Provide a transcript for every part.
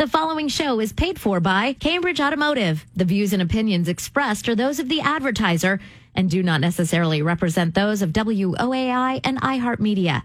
The following show is paid for by Cambridge Automotive. The views and opinions expressed are those of the advertiser and do not necessarily represent those of WOAI and iHeartMedia.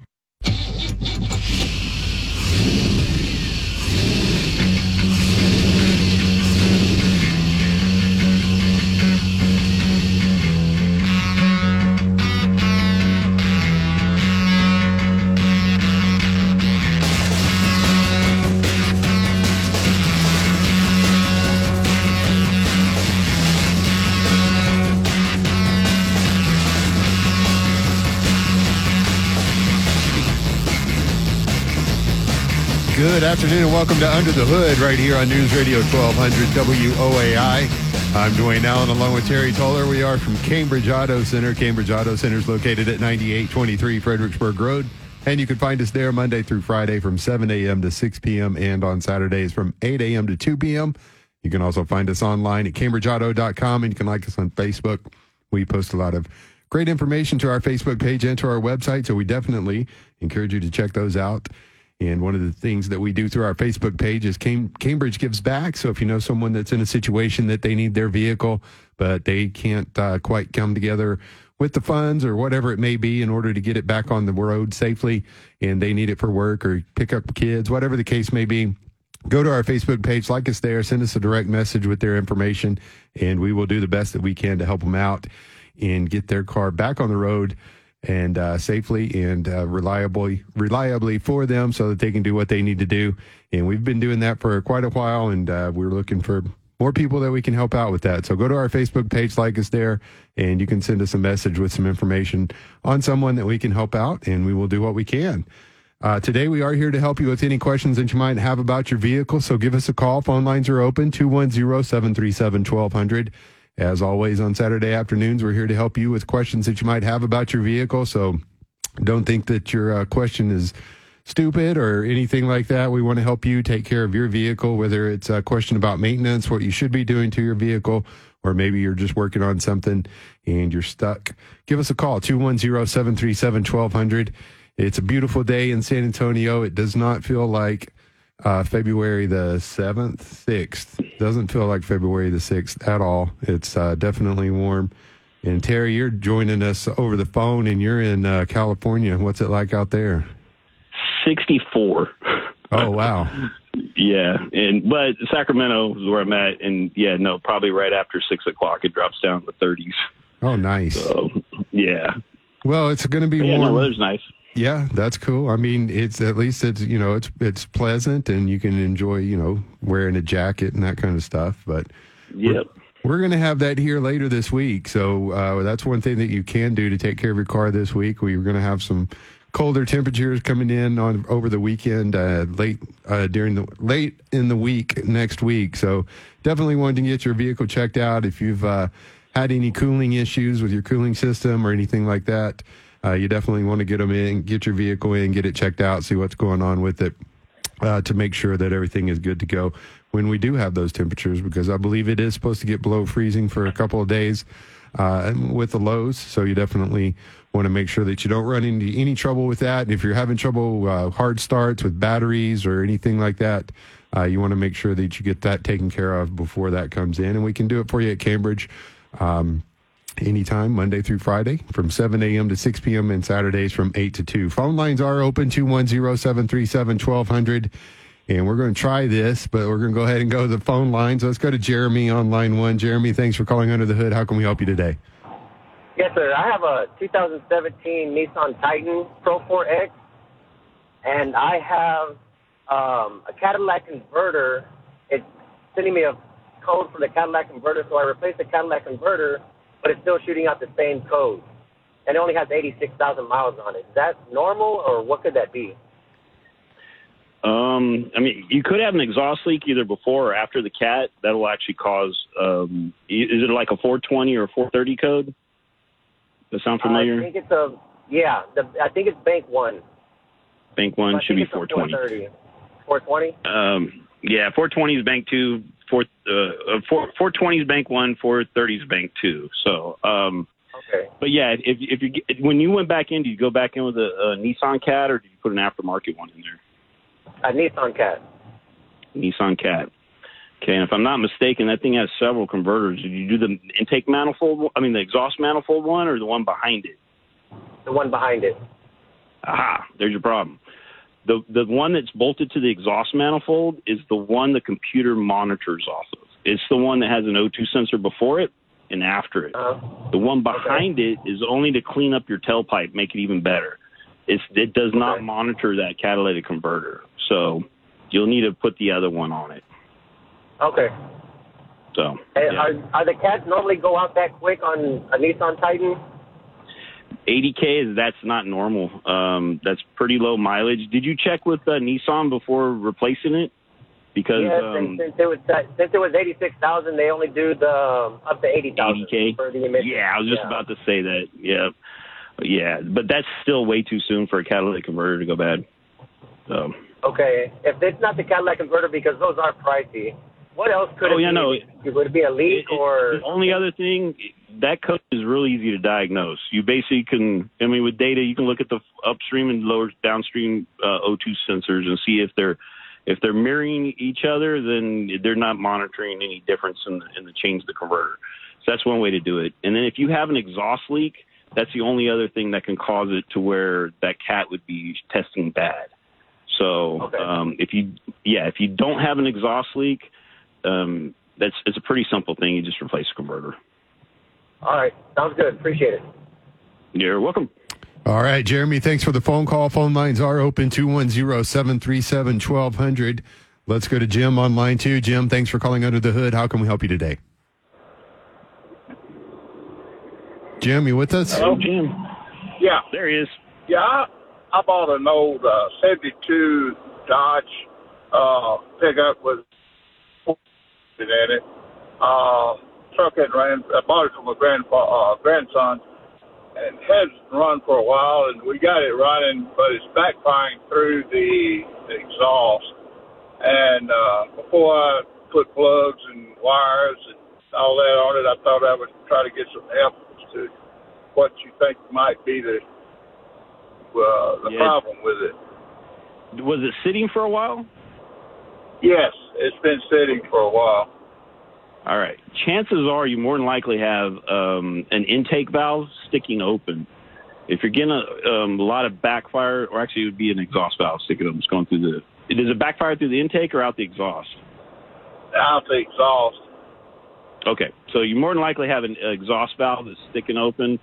Good afternoon and welcome to Under the Hood right here on News Radio 1200 WOAI. I'm Dwayne Allen along with Terry Toller. We are from Cambridge Auto Center. Cambridge Auto Center is located at 9823 Fredericksburg Road. And you can find us there Monday through Friday from 7 a.m. to 6 p.m. and on Saturdays from 8 a.m. to 2 p.m. You can also find us online at cambridgeauto.com and you can like us on Facebook. We post a lot of great information to our Facebook page and to our website. So we definitely encourage you to check those out. And one of the things that we do through our Facebook page is Cam- Cambridge Gives Back. So if you know someone that's in a situation that they need their vehicle, but they can't uh, quite come together with the funds or whatever it may be in order to get it back on the road safely, and they need it for work or pick up kids, whatever the case may be, go to our Facebook page, like us there, send us a direct message with their information, and we will do the best that we can to help them out and get their car back on the road and uh, safely and uh, reliably reliably for them so that they can do what they need to do. And we've been doing that for quite a while, and uh, we're looking for more people that we can help out with that. So go to our Facebook page, like us there, and you can send us a message with some information on someone that we can help out, and we will do what we can. Uh, today, we are here to help you with any questions that you might have about your vehicle. So give us a call. Phone lines are open 210 737 1200. As always, on Saturday afternoons, we're here to help you with questions that you might have about your vehicle. So don't think that your uh, question is stupid or anything like that. We want to help you take care of your vehicle, whether it's a question about maintenance, what you should be doing to your vehicle, or maybe you're just working on something and you're stuck. Give us a call, 210 737 1200. It's a beautiful day in San Antonio. It does not feel like uh, February the 7th, 6th. Doesn't feel like February the 6th at all. It's uh, definitely warm. And Terry, you're joining us over the phone and you're in uh, California. What's it like out there? 64. Oh, wow. yeah. And, but Sacramento is where I'm at. And yeah, no, probably right after six o'clock, it drops down to 30s. Oh, nice. So, yeah. Well, it's going to be yeah, warm. no, weather's nice. Yeah, that's cool. I mean, it's at least it's you know it's it's pleasant and you can enjoy you know wearing a jacket and that kind of stuff. But Yep. we're going to have that here later this week, so uh, that's one thing that you can do to take care of your car this week. We're going to have some colder temperatures coming in on over the weekend, uh, late uh, during the late in the week next week. So definitely wanting to get your vehicle checked out if you've uh, had any cooling issues with your cooling system or anything like that. Uh, you definitely want to get them in, get your vehicle in, get it checked out, see what's going on with it uh, to make sure that everything is good to go when we do have those temperatures, because I believe it is supposed to get below freezing for a couple of days uh, with the lows. So you definitely want to make sure that you don't run into any trouble with that. And if you're having trouble uh, hard starts with batteries or anything like that, uh, you want to make sure that you get that taken care of before that comes in. And we can do it for you at Cambridge. Um, anytime, Monday through Friday, from 7 a.m. to 6 p.m., and Saturdays from 8 to 2. Phone lines are open 210 737 1200. And we're going to try this, but we're going to go ahead and go to the phone lines. Let's go to Jeremy on line one. Jeremy, thanks for calling Under the Hood. How can we help you today? Yes, sir. I have a 2017 Nissan Titan Pro 4X, and I have um, a Cadillac converter. It's sending me a code for the Cadillac converter, so I replaced the Cadillac converter, but it's still shooting out the same code. And it only has 86,000 miles on it. Is that normal, or what could that be? Um, I mean, you could have an exhaust leak either before or after the cat. That'll actually cause. Um, is it like a 420 or 430 code? Does that sound familiar? I think it's a yeah. The, I think it's Bank One. Bank one should be 420. 430. 420. Um, yeah, 420 is bank two. Four, uh, uh, four, 420 is bank one. 430 is bank two. So, um, Okay. but yeah, if if you get- when you went back in, did you go back in with a, a Nissan Cat or did you put an aftermarket one in there? A Nissan Cat. Nissan Cat. Okay, and if I'm not mistaken, that thing has several converters. Did you do the intake manifold? I mean, the exhaust manifold one, or the one behind it? The one behind it. Aha, there's your problem. The the one that's bolted to the exhaust manifold is the one the computer monitors off of. It's the one that has an O2 sensor before it and after it. Uh, The one behind it is only to clean up your tailpipe, make it even better. It's, it does not Okay. monitor that catalytic converter. So you'll need to put the other one on it. okay. So Hey, yeah. are, are the cats normally go out that quick on a Nissan Titan? 80K is that's not normal. Um, that's pretty low mileage. Did you check with uh, Nissan before replacing it? Because yes, um, and since it was since it was eighty six thousand, they only do the um, up to eighty thousand 80K? for the. Yeah, I was just Yeah. about to say that. Yeah, yeah, but that's still way too soon for a catalytic converter to go bad. So, Okay, if it's not the Cadillac converter because those are pricey, what else could Oh, it yeah, be? no. Would it be a leak It- it- or? the only other thing that code is really easy to diagnose. You basically can, I mean, with data, you can look at the upstream and lower downstream uh, O2 sensors and see if they're if they're mirroring each other, then they're not monitoring any difference in the, in the change of the converter. So that's one way to do it. And then if you have an exhaust leak, that's the only other thing that can cause it to where that cat would be testing bad. So Okay. um, if you, yeah, if you don't have an exhaust leak, um, that's it's a pretty simple thing. You just replace the converter. All right, sounds good. Appreciate it. You're welcome. All right, Jeremy, thanks for the phone call. Phone lines are open 210 737 1200. Let's go to Jim on line two. Jim, thanks for calling Under the Hood. How can we help you today? Jim, you with us? Oh, Jim. Yeah, There he is. yeah. I, I bought an old uh, '72 Dodge uh, pickup with in it. Uh, truck had ran. I bought it from a grandpa, uh, grandson, and had run for a while, and we got it running, but it's backfiring through the, the exhaust. And uh, before I put plugs and wires and all that on it, I thought I would try to get some help as to what you think might be the uh, the Yeah. problem with it. Was it sitting for a while? Yes, it's been sitting for a while. All right. Chances are you more than likely have um, an intake valve sticking open. If you're getting a, um, a lot of backfire, or actually it would be an exhaust valve sticking open, it's going through the. Does it backfire through the intake or out the exhaust? Out the exhaust. Okay, so you more than likely have an exhaust valve that's sticking open.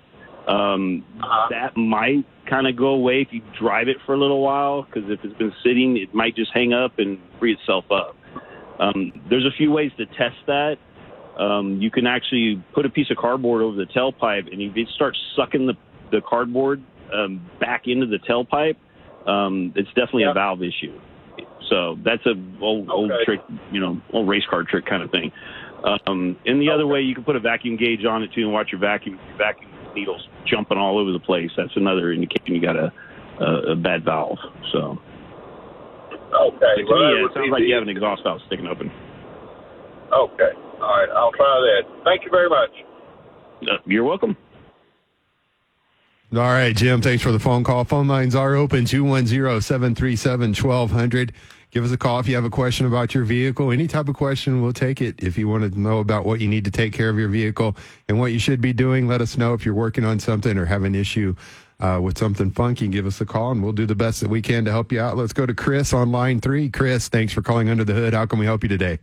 Um, Uh-huh. That might kind of go away if you drive it for a little while, because if it's been sitting, it might just hang up and free itself up. Um, there's a few ways to test that. Um, you can actually put a piece of cardboard over the tailpipe, and if it starts sucking the, the cardboard um, back into the tailpipe, um, it's definitely a valve issue. So that's a old old trick, you know, old race car trick kind of thing. Um, and the other way, you can put a vacuum gauge on it too, and watch your vacuum your vacuum needles jumping all over the place. That's another indication you got a, a, a bad valve. So Okay. but to well, me, yeah, it sounds like the- you have an exhaust valve sticking open. Okay. All right. I'll try that. Thank you very much. Uh, you're welcome. All right, Jim, thanks for the phone call. Phone lines are open 210 737 1200. Give us a call if you have a question about your vehicle. Any type of question, we'll take it. If you want to know about what you need to take care of your vehicle and what you should be doing, let us know if you're working on something or have an issue uh, with something funky. Give us a call and we'll do the best that we can to help you out. Let's go to Chris on line three. Chris, thanks for calling Under the Hood. How can we help you today?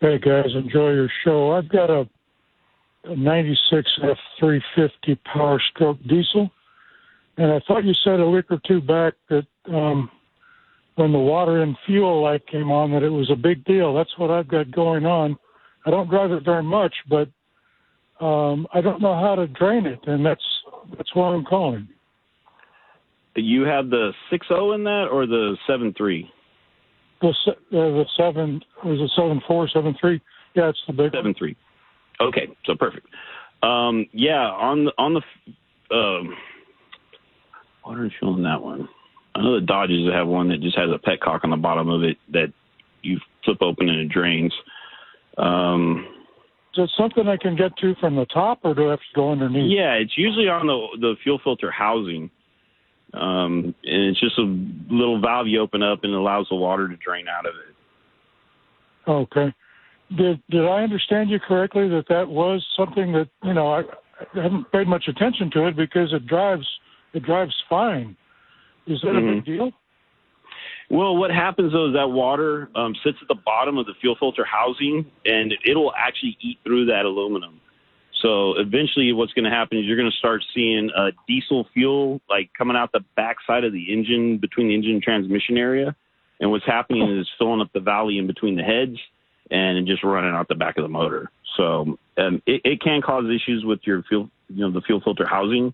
Hey guys, enjoy your show. I've got a, a 96 F350 Power Stroke diesel, and I thought you said a week or two back that um, when the water and fuel light came on that it was a big deal. That's what I've got going on. I don't drive it very much, but um, I don't know how to drain it, and that's that's why I'm calling. You have the 6.0 in that or the 7.3? The se- uh, the seven was it seven four seven three? Yeah, it's the big one. 7.3. Okay, so perfect. Um, yeah, on the, on the um, water and fuel on that one. I know the Dodges have one that just has a petcock on the bottom of it that you flip open and it drains. Um, Is it something I can get to from the top, or do I have to go underneath? yeah, it's usually on the the fuel filter housing, um, and it's just a little valve you open up and it allows the water to drain out of it. Okay. Did did I understand you correctly that that was something that you know I, I haven't paid much attention to it because it drives it drives fine. Is that a big deal? Well, what happens though is that water um, sits at the bottom of the fuel filter housing, and it'll actually eat through that aluminum. So eventually, what's going to happen is you're going to start seeing uh, diesel fuel like coming out the backside of the engine between the engine and transmission area, and what's happening is it's filling up the valley in between the heads and just running out the back of the motor. So um, it, it can cause issues with your fuel, you know, the fuel filter housing.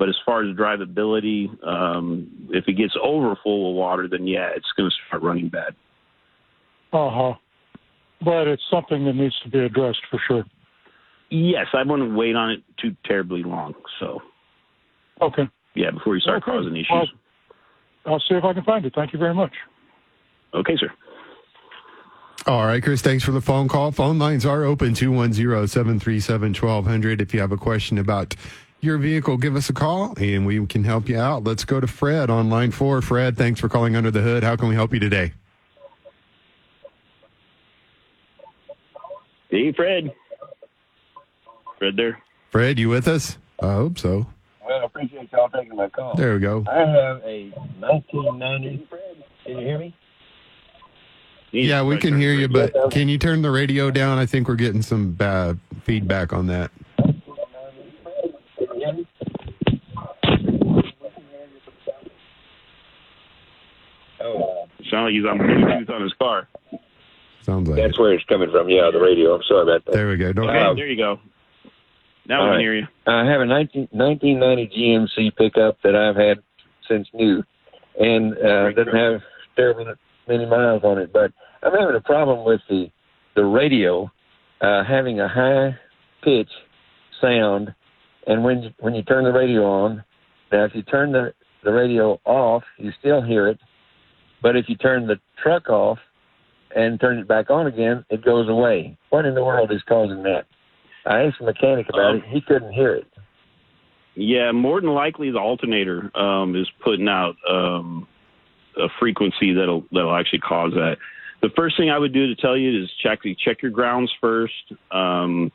But as far as drivability, um, if it gets over full of water, then yeah, it's going to start running bad. Uh huh. But it's something that needs to be addressed for sure. Yes, I wouldn't wait on it too terribly long. So Okay. yeah, before you start Okay. causing issues. Well, I'll see if I can find it. Thank you very much. okay, sir. All right, Chris, thanks for the phone call. Phone lines are open 210 737 1200. If you have a question about your vehicle, give us a call and we can help you out. Let's go to Fred on line four. Fred, thanks for calling Under the Hood. How can we help you today? Hey, Fred. Fred there. Fred, you with us? I hope so. Well, I appreciate y'all taking my call. There we go. I have a 1990. Can you hear me? Yeah, we can hear you, but can you turn the radio down? I think we're getting some bad feedback on that. Can you hear me? Oh, Sound like he's on Bluetooth on his car. Sounds like that's it. where it's coming from. Yeah, the radio. I'm sorry about that. There we go. Don't Okay, Um, there you go. Now all we can right. hear you. I have a 19, 1990 GMC pickup that I've had since new, and uh, doesn't have terribly many miles on it. But I'm having a problem with the the radio uh, having a high pitch sound, and when you, when you turn the radio on, now if you turn the the radio off, you still hear it. But if you turn the truck off and turn it back on again, it goes away. What in the world is causing that? I asked the mechanic about Um, it. He couldn't hear it. Yeah, more than likely the alternator um, is putting out um, a frequency that'll that'll actually cause that. The first thing I would do to tell you is check check your grounds first. Um,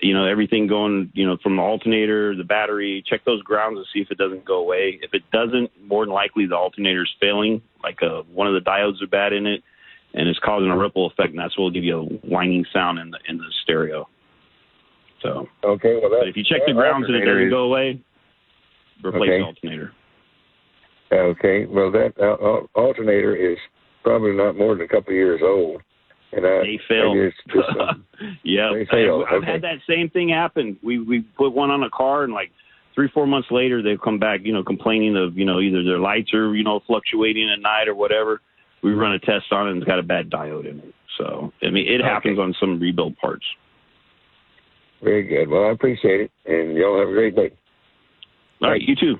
you know everything going you know from the alternator, the battery. Check those grounds and see if it doesn't go away. If it doesn't, more than likely the alternator is failing. Like uh, one of the diodes are bad in it, and it's causing a ripple effect, and that's what will give you a whining sound in the in the stereo. So. Okay, well, that, if you check the grounds and it doesn't go away, replace Okay. the alternator. Okay, well, that uh, al- alternator is probably not more than a couple of years old, and I They fail. maybe it's just some- yeah, They I've okay. had that same thing happen. We we put one on a car and like three four months later they've come back, you know, complaining of you know either their lights are you know fluctuating at night or whatever. We mm-hmm. run a test on it and it's got a bad diode in it. So I mean, it Okay. happens on some rebuild parts. very good. Well, I appreciate it, and y'all have a great day. All right, you too.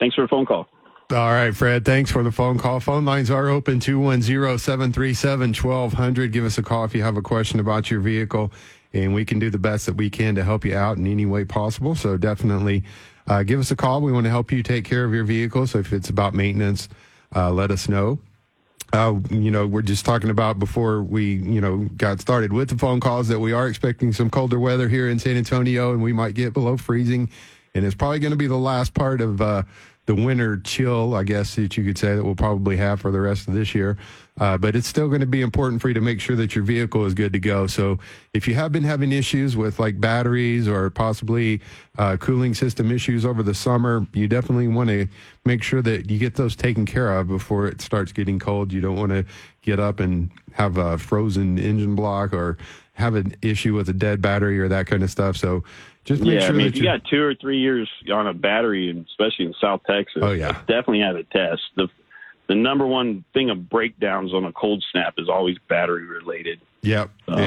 Thanks for the phone call. All right, Fred. Thanks for the phone call. Phone lines are open 210 737 1200. Give us a call if you have a question about your vehicle, and we can do the best that we can to help you out in any way possible. So definitely uh, give us a call. We want to help you take care of your vehicle. So if it's about maintenance, uh, let us know. Uh, you know, we're just talking about before we, you know, got started with the phone calls that we are expecting some colder weather here in San Antonio, and we might get below freezing, and it's probably going to be the last part of uh, the winter chill, I guess that you could say that we'll probably have for the rest of this year. Uh, but it's still going to be important for you to make sure that your vehicle is good to go. So if you have been having issues with like batteries or possibly uh, cooling system issues over the summer, you definitely want to make sure that you get those taken care of before it starts getting cold. You don't want to get up and have a frozen engine block or have an issue with a dead battery or that kind of stuff. So just make yeah, sure I mean, if you got two or three years on a battery, especially in South Texas, Oh, yeah. definitely have a test. The the number one thing of breakdowns on a cold snap is always battery related. Yep, Um,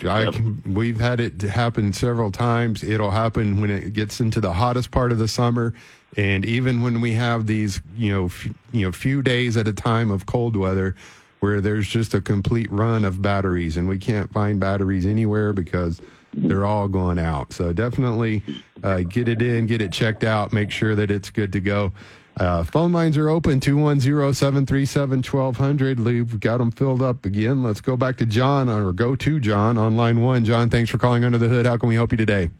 and I can, we've had it happen several times. It'll happen when it gets into the hottest part of the summer, and even when we have these, you know, f- you know, few days at a time of cold weather, where there's just a complete run of batteries, and we can't find batteries anywhere because they're all going out. So definitely uh, get it in, get it checked out, make sure that it's good to go. Uh, phone lines are open 210 737 1200. We've got them filled up again. Let's go back to John or go to John on line one. John, thanks for calling Under the Hood. How can we help you today?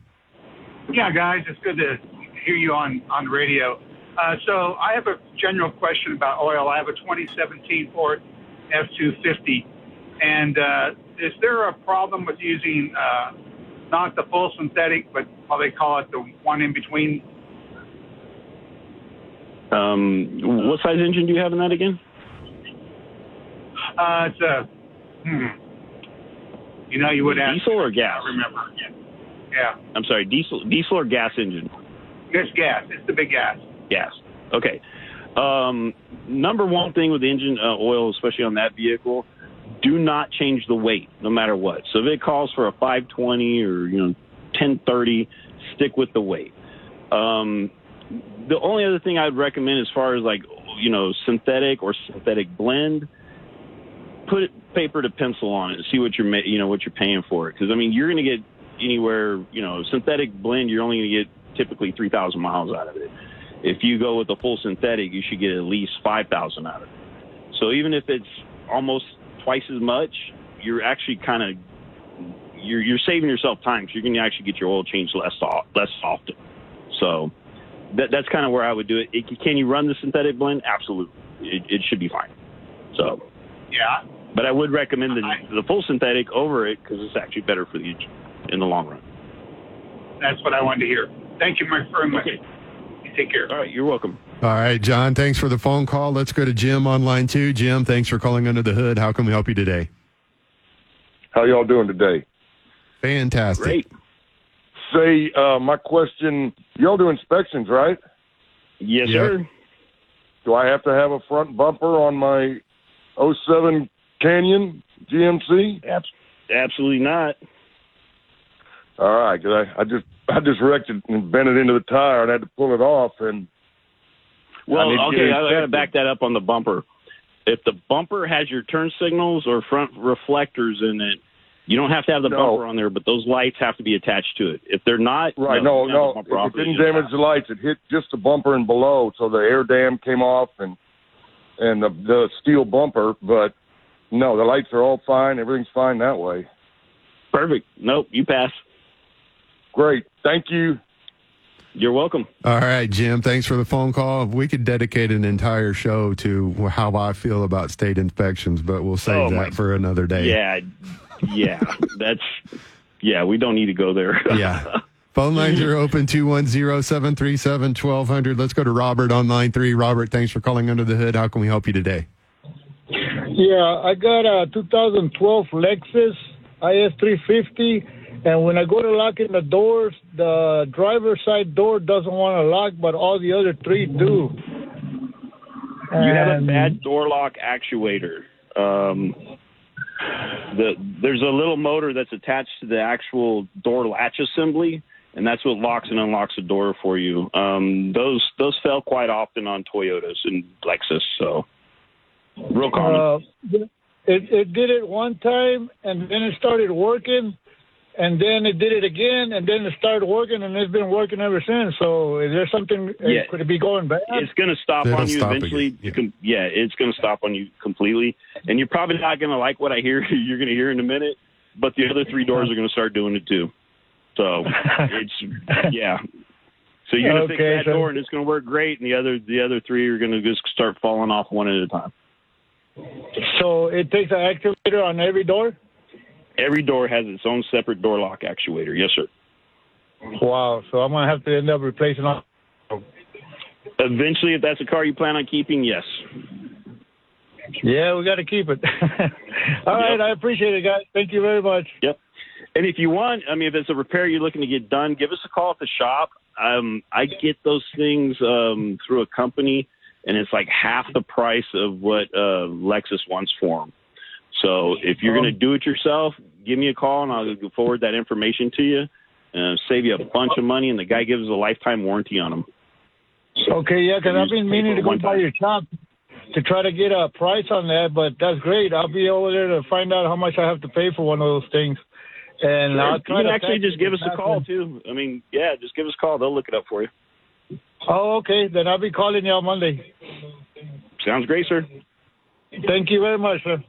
Yeah, guys, it's good to hear you on on the radio. Uh, so I have a general question about oil. I have a 2017 Ford F250, and uh, is there a problem with using uh, not the full synthetic, but how they call it, the one in between? Um, what size engine do you have in that again? Uh, it's a, hmm. You know, you would ask. Diesel or gas? I remember. Yeah. yeah. I'm sorry, diesel, diesel or gas engine? It's gas. It's the big gas. Gas. Okay. Um, number one thing with engine uh, oil, especially on that vehicle, do not change the weight, no matter what. So if it calls for a 520 or you know 1030, stick with the weight. Um, the only other thing I'd recommend, as far as like you know synthetic or synthetic blend, put paper to pencil on it see what you're you know what you're paying for it. Because I mean, you're going to get anywhere you know synthetic blend, you're only going to get typically 3,000 miles out of it. If you go with a full synthetic, you should get at least 5,000 out of it. So even if it's almost twice as much, you're actually kind of you're you're saving yourself time because you're going to actually get your oil changed less less often. So that that's kind of where I would do it. it. Can you run the synthetic blend? Absolutely, it, it should be fine. So yeah, but I would recommend the, the full synthetic over it because it's actually better for the engine in the long run. That's what I wanted to hear. Thank you very much. Okay. You take care. All right, you're welcome. All right, John, thanks for the phone call. Let's go to Jim on line two. Jim, thanks for calling Under the Hood. How can we help you today? How y'all doing today? Fantastic. Great. Say, uh, my question, y'all do inspections, right? Yes, Yep. sir. Do I have to have a front bumper on my 07 Canyon GMC? Abs- absolutely not. All right, 'cause I, I just I just wrecked it and bent it into the tire and had to pull it off and Well, need okay, get I got to back that up on the bumper. If the bumper has your turn signals or front reflectors in it, you don't have to have the No. bumper on there, but those lights have to be attached to it. If they're not, right. no, No, you can have no, off, it didn't damage the lights. It hit just the bumper and below, so the air dam came off and and the the steel bumper. But no, the lights are all fine. Everything's fine that way. Perfect. Nope, you pass. Great. Thank you. You're welcome. All right, Jim, thanks for the phone call. We could dedicate an entire show to how I feel about state inspections, but we'll save Oh, that my- for another day. Yeah, yeah, that's yeah. We don't need to go there. Yeah. Phone lines are open 210 737 1200. Let's go to Robert on line three. Robert, thanks for calling Under the Hood. How can we help you today? Yeah, I got a 2012 Lexus IS350, and when I go to lock in the doors, the driver's side door doesn't want to lock, but all the other three do. You have a bad door lock actuator. Um, the there's a little motor that's attached to the actual door latch assembly, and that's what locks and unlocks the door for you. Um, those those fail quite often on Toyotas and Lexus, so real common. Uh, it it did it one time, and then it started working, and then it did it again, and then it started working, and it's been working ever since. So, is there something? uh, Yeah. Could it be going bad? it's going to stop It'll on you stop eventually. yeah. You can, yeah, it's going to stop on you completely, and you're probably not going to like what I hear. You're going to hear in a minute, but the other three doors are going to start doing it too. So it's yeah. So you're going to Okay, fix that so- door, and it's going to work great, and the other the other three are going to just start falling off one at a time. So it takes an activator on every door. Every door has its own separate door lock actuator. Yes, sir. Wow. So I'm gonna have to end up replacing all. Eventually, if that's a car you plan on keeping, yes. Yeah, we got to keep it. All right, Yep. I appreciate it, guys. Thank you very much. Yep. And if you want, I mean, if it's a repair you're looking to get done, give us a call at the shop. Um, I get those things um, through a company, and it's like half the price of what uh, Lexus wants for them. So if you're going to um, do it yourself, give me a call, and I'll forward that information to you. And save you a bunch of money, and the guy gives a lifetime warranty on them. Okay, yeah, because I've been meaning to go by your shop to try to get a price on that, but that's great. I'll be over there to find out how much I have to pay for one of those things. And I'll you can actually just give us a call too. I mean, yeah, just give us a call. They'll look it up for you. Oh, okay. Then I'll be calling you on Monday. Sounds great, sir. Thank you very much, sir.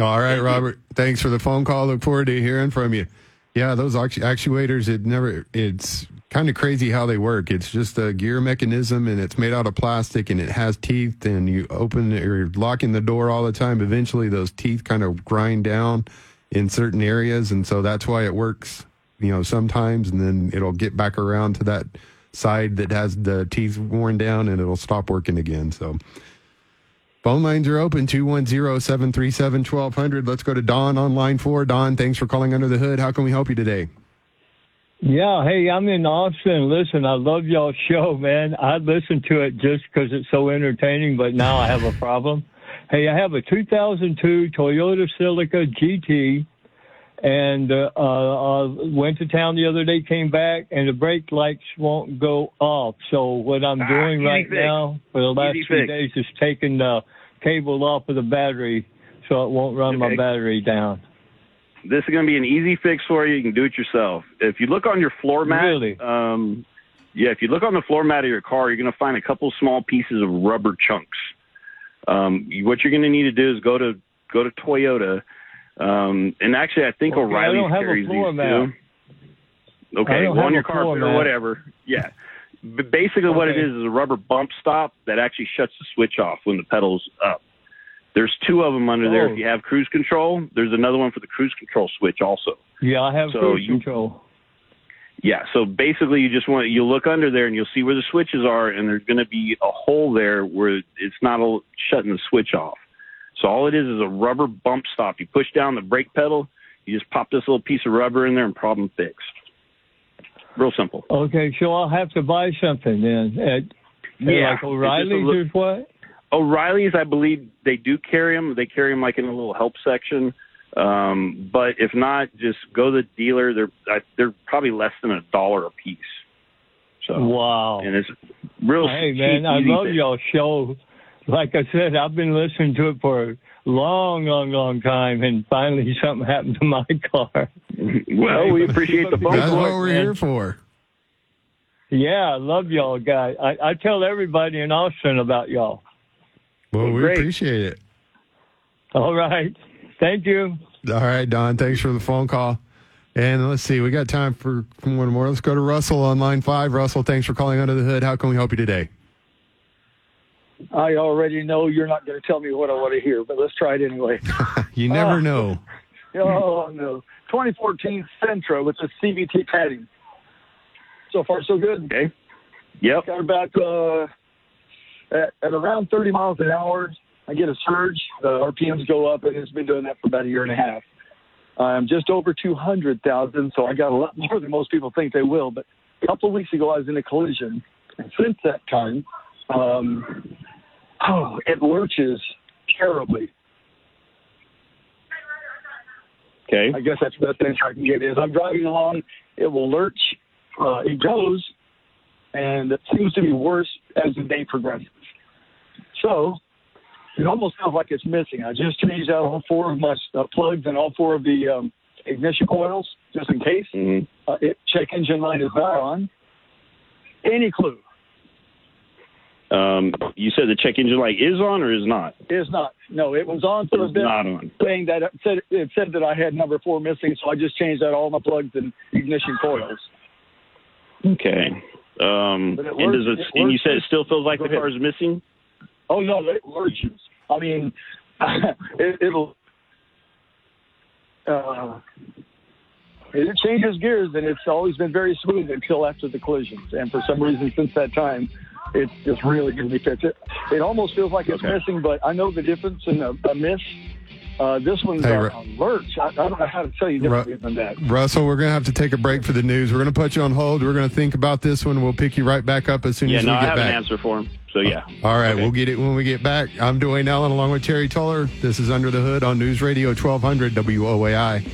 All right, Robert. Thanks for the phone call. Look forward to hearing from you. Yeah, those actu- actuators, it never, it's kind of crazy how they work. It's just a gear mechanism and it's made out of plastic and it has teeth and you open or locking the door all the time. Eventually those teeth kind of grind down in certain areas. And so that's why it works, you know, sometimes and then it'll get back around to that side that has the teeth worn down and it'll stop working again. So phone lines are open 210-737-1200. Let's go to Don on line four. Don, thanks for calling under the hood. How can we help you today? Yeah, hey, I'm in Austin. Listen, I love y'all's show, man. I listen to it just because it's so entertaining, but now I have a problem. Hey, I have a 2002 Toyota Celica GT, and uh, uh, went to town the other day, came back, and the brake lights won't go off. So what I'm Ah, doing right fix. now for the last Easy few fix. days is taking the cable off of the battery so it won't run my battery down. This is going to be an easy fix for you. You can do it yourself. If you look on your floor mat, Really? um, yeah, if you look on the floor mat of your car, you're going to find a couple small pieces of rubber chunks. Um, what you're going to need to do is go to go to Toyota, um, and actually, I think Okay, I O'Reilly a carries these mat. too. Okay, have on your carpet or whatever. Yeah. But basically, what it is is a rubber bump stop that actually shuts the switch off when the pedal's up. There's two of them under there. Oh. If you have cruise control, there's another one for the cruise control switch also. Yeah, I have So cruise you- control. Yeah, so basically you just want you look under there and you'll see where the switches are, and there's going to be a hole there where it's not a, shutting the switch off. So all it is is a rubber bump stop. You push down the brake pedal, you just pop this little piece of rubber in there, and problem fixed. Real simple. Okay, so I'll have to buy something then at, Yeah, like it's just a O'Reilly's look- or what? O'Reilly's, I believe they do carry them. They carry them like in a little help section. Um, but if not, just go to the dealer. They're I, they're probably less than a dollar a piece. So Wow. and it's real. Hey man, I love y'all show. Like I said, I've been listening to it for a long, long, long time, and finally something happened to my car. Well, we appreciate the phone That's call. what we're here for. Yeah, I love y'all guys. I, I tell everybody in Austin about y'all. Well, Well, we great. appreciate it. All right. Thank you. All right, Don. Thanks for the phone call. And let's see, we got time for one more. Let's go to Russell on line five. Russell, thanks for calling under the hood. How can we help you today? I already know you're not going to tell me what I want to hear, but let's try it anyway. You never Ah. know. oh no, 2014 Sentra with the CVT padding. So far, so good. Okay. Yep. Got about uh, at, at around 30 miles an hour. I get a surge. The RPMs go up, and it's been doing that for about a year and a half. I'm just over 200,000, so I got a lot more than most people think they will. But a couple of weeks ago, I was in a collision, and since that time, um, oh, it lurches terribly. Okay. I guess that's the best answer I can give. Is I'm driving along, it will lurch, uh, it goes, and it seems to be worse as the day progresses. So it almost feels like it's missing. I just changed out all four of my uh, plugs and all four of the um, ignition coils just in case. hmm Uh, it, check engine light is not on. Any clue? Um, you said the check engine light is on or is not? Is not. No, it was on for a It's bit. not on. saying that it said it said that I had number four missing, so I just changed out all my plugs and ignition coils. Okay. Um, it and does it, it and you said it still feels like Go the ahead. car is missing? Oh no, it lurches. I mean, it, it'll uh, it changes gears, and it's always been very smooth until after the collisions. And for some reason, since that time, it's just really going to be fixed. It, it almost feels like it's Okay. missing, but I know the difference in a, a miss. Uh, this one's Hey, a, Ru- a lurch. I, I don't know how to tell you differently than that. Russell, we're going to have to take a break for the news. We're going to put you on hold. We're going to think about this one. We'll pick you right back up as soon Yeah, as no, we I get have back. an answer for him. So yeah. All right, Okay. we'll get it when we get back. I'm Dwayne Allen along with Terry Toller. This is Under the Hood on News Radio 1200 WOAI.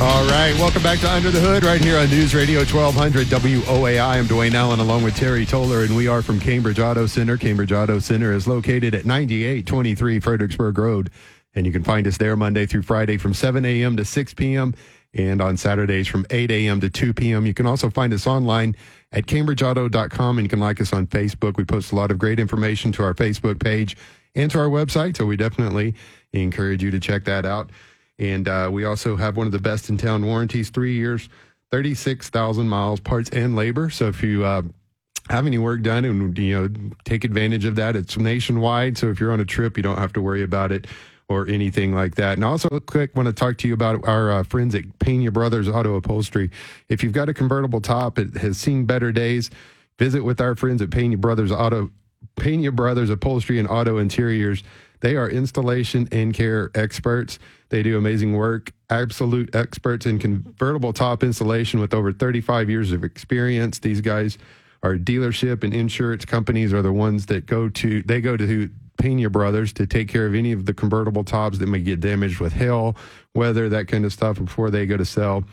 All right, welcome back to Under the Hood right here on News Radio 1200 WOAI. I'm Dwayne Allen along with Terry Toller, and we are from Cambridge Auto Center. Cambridge Auto Center is located at 9823 Fredericksburg Road And you can find us there Monday through Friday from 7 a.m. to 6 p.m. and on Saturdays from 8 a.m. to 2 p.m. You can also find us online at cambridgeauto.com and you can like us on Facebook. We post a lot of great information to our Facebook page and to our website. So we definitely encourage you to check that out. And uh, we also have one of the best in town warranties, three years, 36,000 miles, parts and labor. So if you uh, have any work done and, you know, take advantage of that, it's nationwide. So if you're on a trip, you don't have to worry about it or anything like that. And also, quick, want to talk to you about our uh, friends at Pena Brothers Auto Upholstery. If you've got a convertible top, it has seen better days. Visit with our friends at Pena Brothers Auto, Pena Brothers Upholstery and Auto Interiors. They are installation and care experts. They do amazing work. Absolute experts in convertible top installation with over 35 years of experience. These guys are dealership and insurance companies are the ones that go to they go to Pena Brothers to take care of any of the convertible tops that may get damaged with hail, weather, that kind of stuff before they go to sell,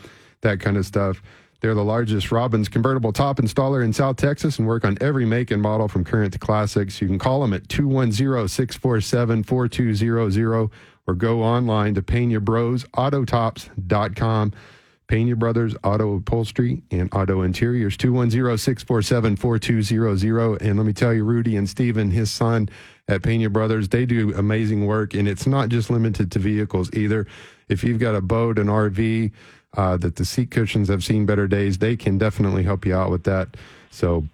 that kind of stuff. They're the largest Robbins convertible top installer in South Texas and work on every make and model from current to classics. You can call them at 210 647 4200 or go online to PenaBrosAutotops.com. Pena Brothers Auto Upholstery and Auto Interiors, 210 647 4200. And let me tell you, Rudy and Steven, his son at Pena Brothers, they do amazing work. And it's not just limited to vehicles either. If you've got a boat, an RV, uh, that the seat cushions have seen better days, they can definitely help you out with that. So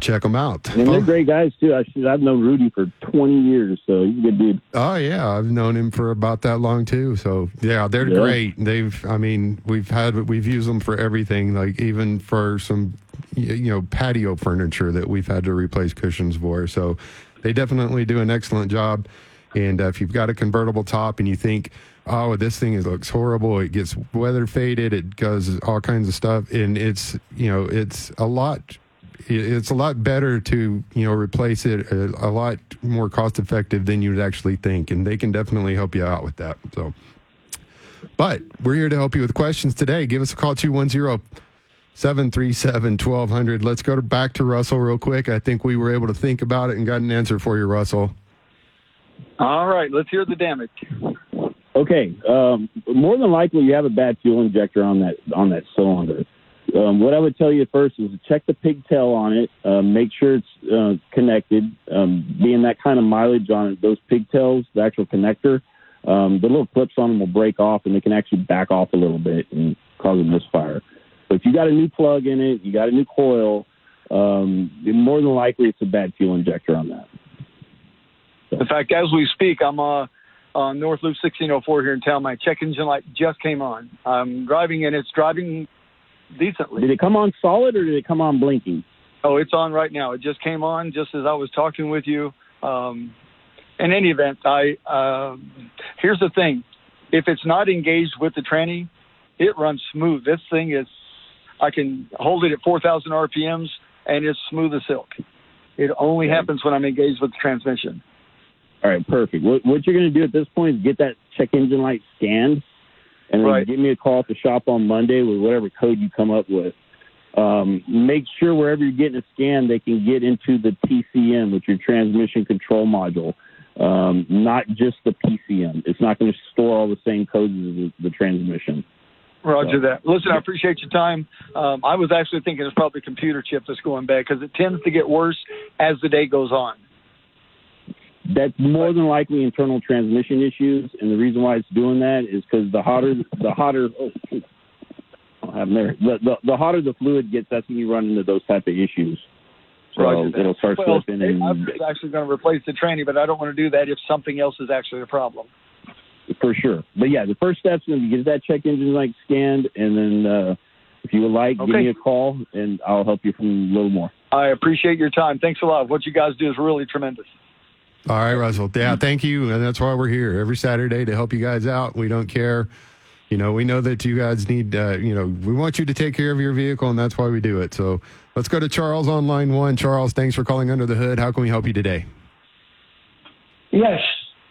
check them out. And they're great guys too. I I've known Rudy for 20 years, so he's a good dude. Oh yeah, I've known him for about that long too. So yeah, they're Yeah. great. They've, I mean, we've had, we've used them for everything, like even for some, you know, patio furniture that we've had to replace cushions for. So they definitely do an excellent job. And uh, if you've got a convertible top and you think, oh, this thing is, looks horrible, it gets weather faded, it does all kinds of stuff, and it's, you know, it's a lot it's a lot better to you know replace it a, a lot more cost effective than you'd actually think. And they can definitely help you out with that. So but we're here to help you with questions today. Give us a call 210-737-1200 let's go to, back to russell real quick. I think we were able to think about it and got an answer for you russell. All right, let's hear the damage. Okay, um, more than likely you have a bad fuel injector on that on that cylinder. Um, what I would tell you first is to check the pigtail on it, um, make sure it's uh, connected. Um, being that kind of mileage on it, those pigtails, the actual connector, um, the little clips on them will break off and they can actually back off a little bit and cause a misfire. But if you got a new plug in it, you got a new coil, um, more than likely it's a bad fuel injector on that. In fact, as we speak, I'm uh, on North Loop 1604 here in town. My check engine light just came on. I'm driving and it's driving decently. Did it come on solid or did it come on blinking? Oh, it's on right now. It just came on just as I was talking with you. Um, in any event, I uh, here's the thing: if it's not engaged with the tranny, it runs smooth. This thing is, I can hold it at 4,000 RPMs and it's smooth as silk. It only happens when I'm engaged with the transmission. All right, perfect. What, what you're going to do at this point is get that check engine light scanned, and then Right. give me a call at the shop on Monday with whatever code you come up with. Um, make sure wherever you're getting it scan, they can get into the TCM, which is your transmission control module, um, not just the PCM. It's not going to store all the same codes as the, the transmission. Roger So- that. Listen, I appreciate your time. Um, I was actually thinking it's probably a computer chip that's going bad because it tends to get worse as the day goes on. That's more than likely internal transmission issues, and the reason why it's doing that is because the hotter the hotter oh. I don't have them there. The, the the hotter the fluid gets, that's when you run into those type of issues. So Roger it'll start well, slipping, I and was actually going to replace the tranny, but I don't want to do that if something else is actually a problem. for sure. But yeah, the first step's going to be get that check engine light scanned, and then uh, if you would like, give me a call, and I'll help you from a little more. I appreciate your time. Thanks a lot. What you guys do is really tremendous. All right russell. Yeah thank you and that's why we're here every saturday to help you guys out. We don't care. You know we know that you guys need uh, you know we want you to take care of your vehicle and that's why we do it. So let's go to charles on line one. Charles thanks for calling under the hood. How can we help you today? Yes,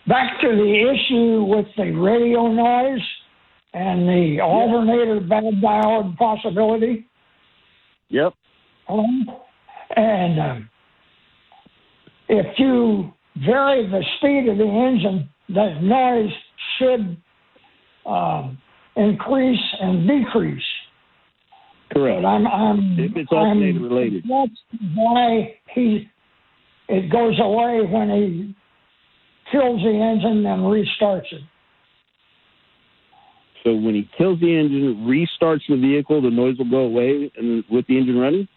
back to the issue with the radio noise and the alternator bad diode possibility. Yep. Um, And um, if you vary the speed of the engine, the noise should um, increase and decrease. Correct. But I'm, I'm, If it's I'm related. That's why he it goes away when he kills the engine and restarts it. So when he kills the engine, restarts the vehicle, the noise will go away, and with the engine running.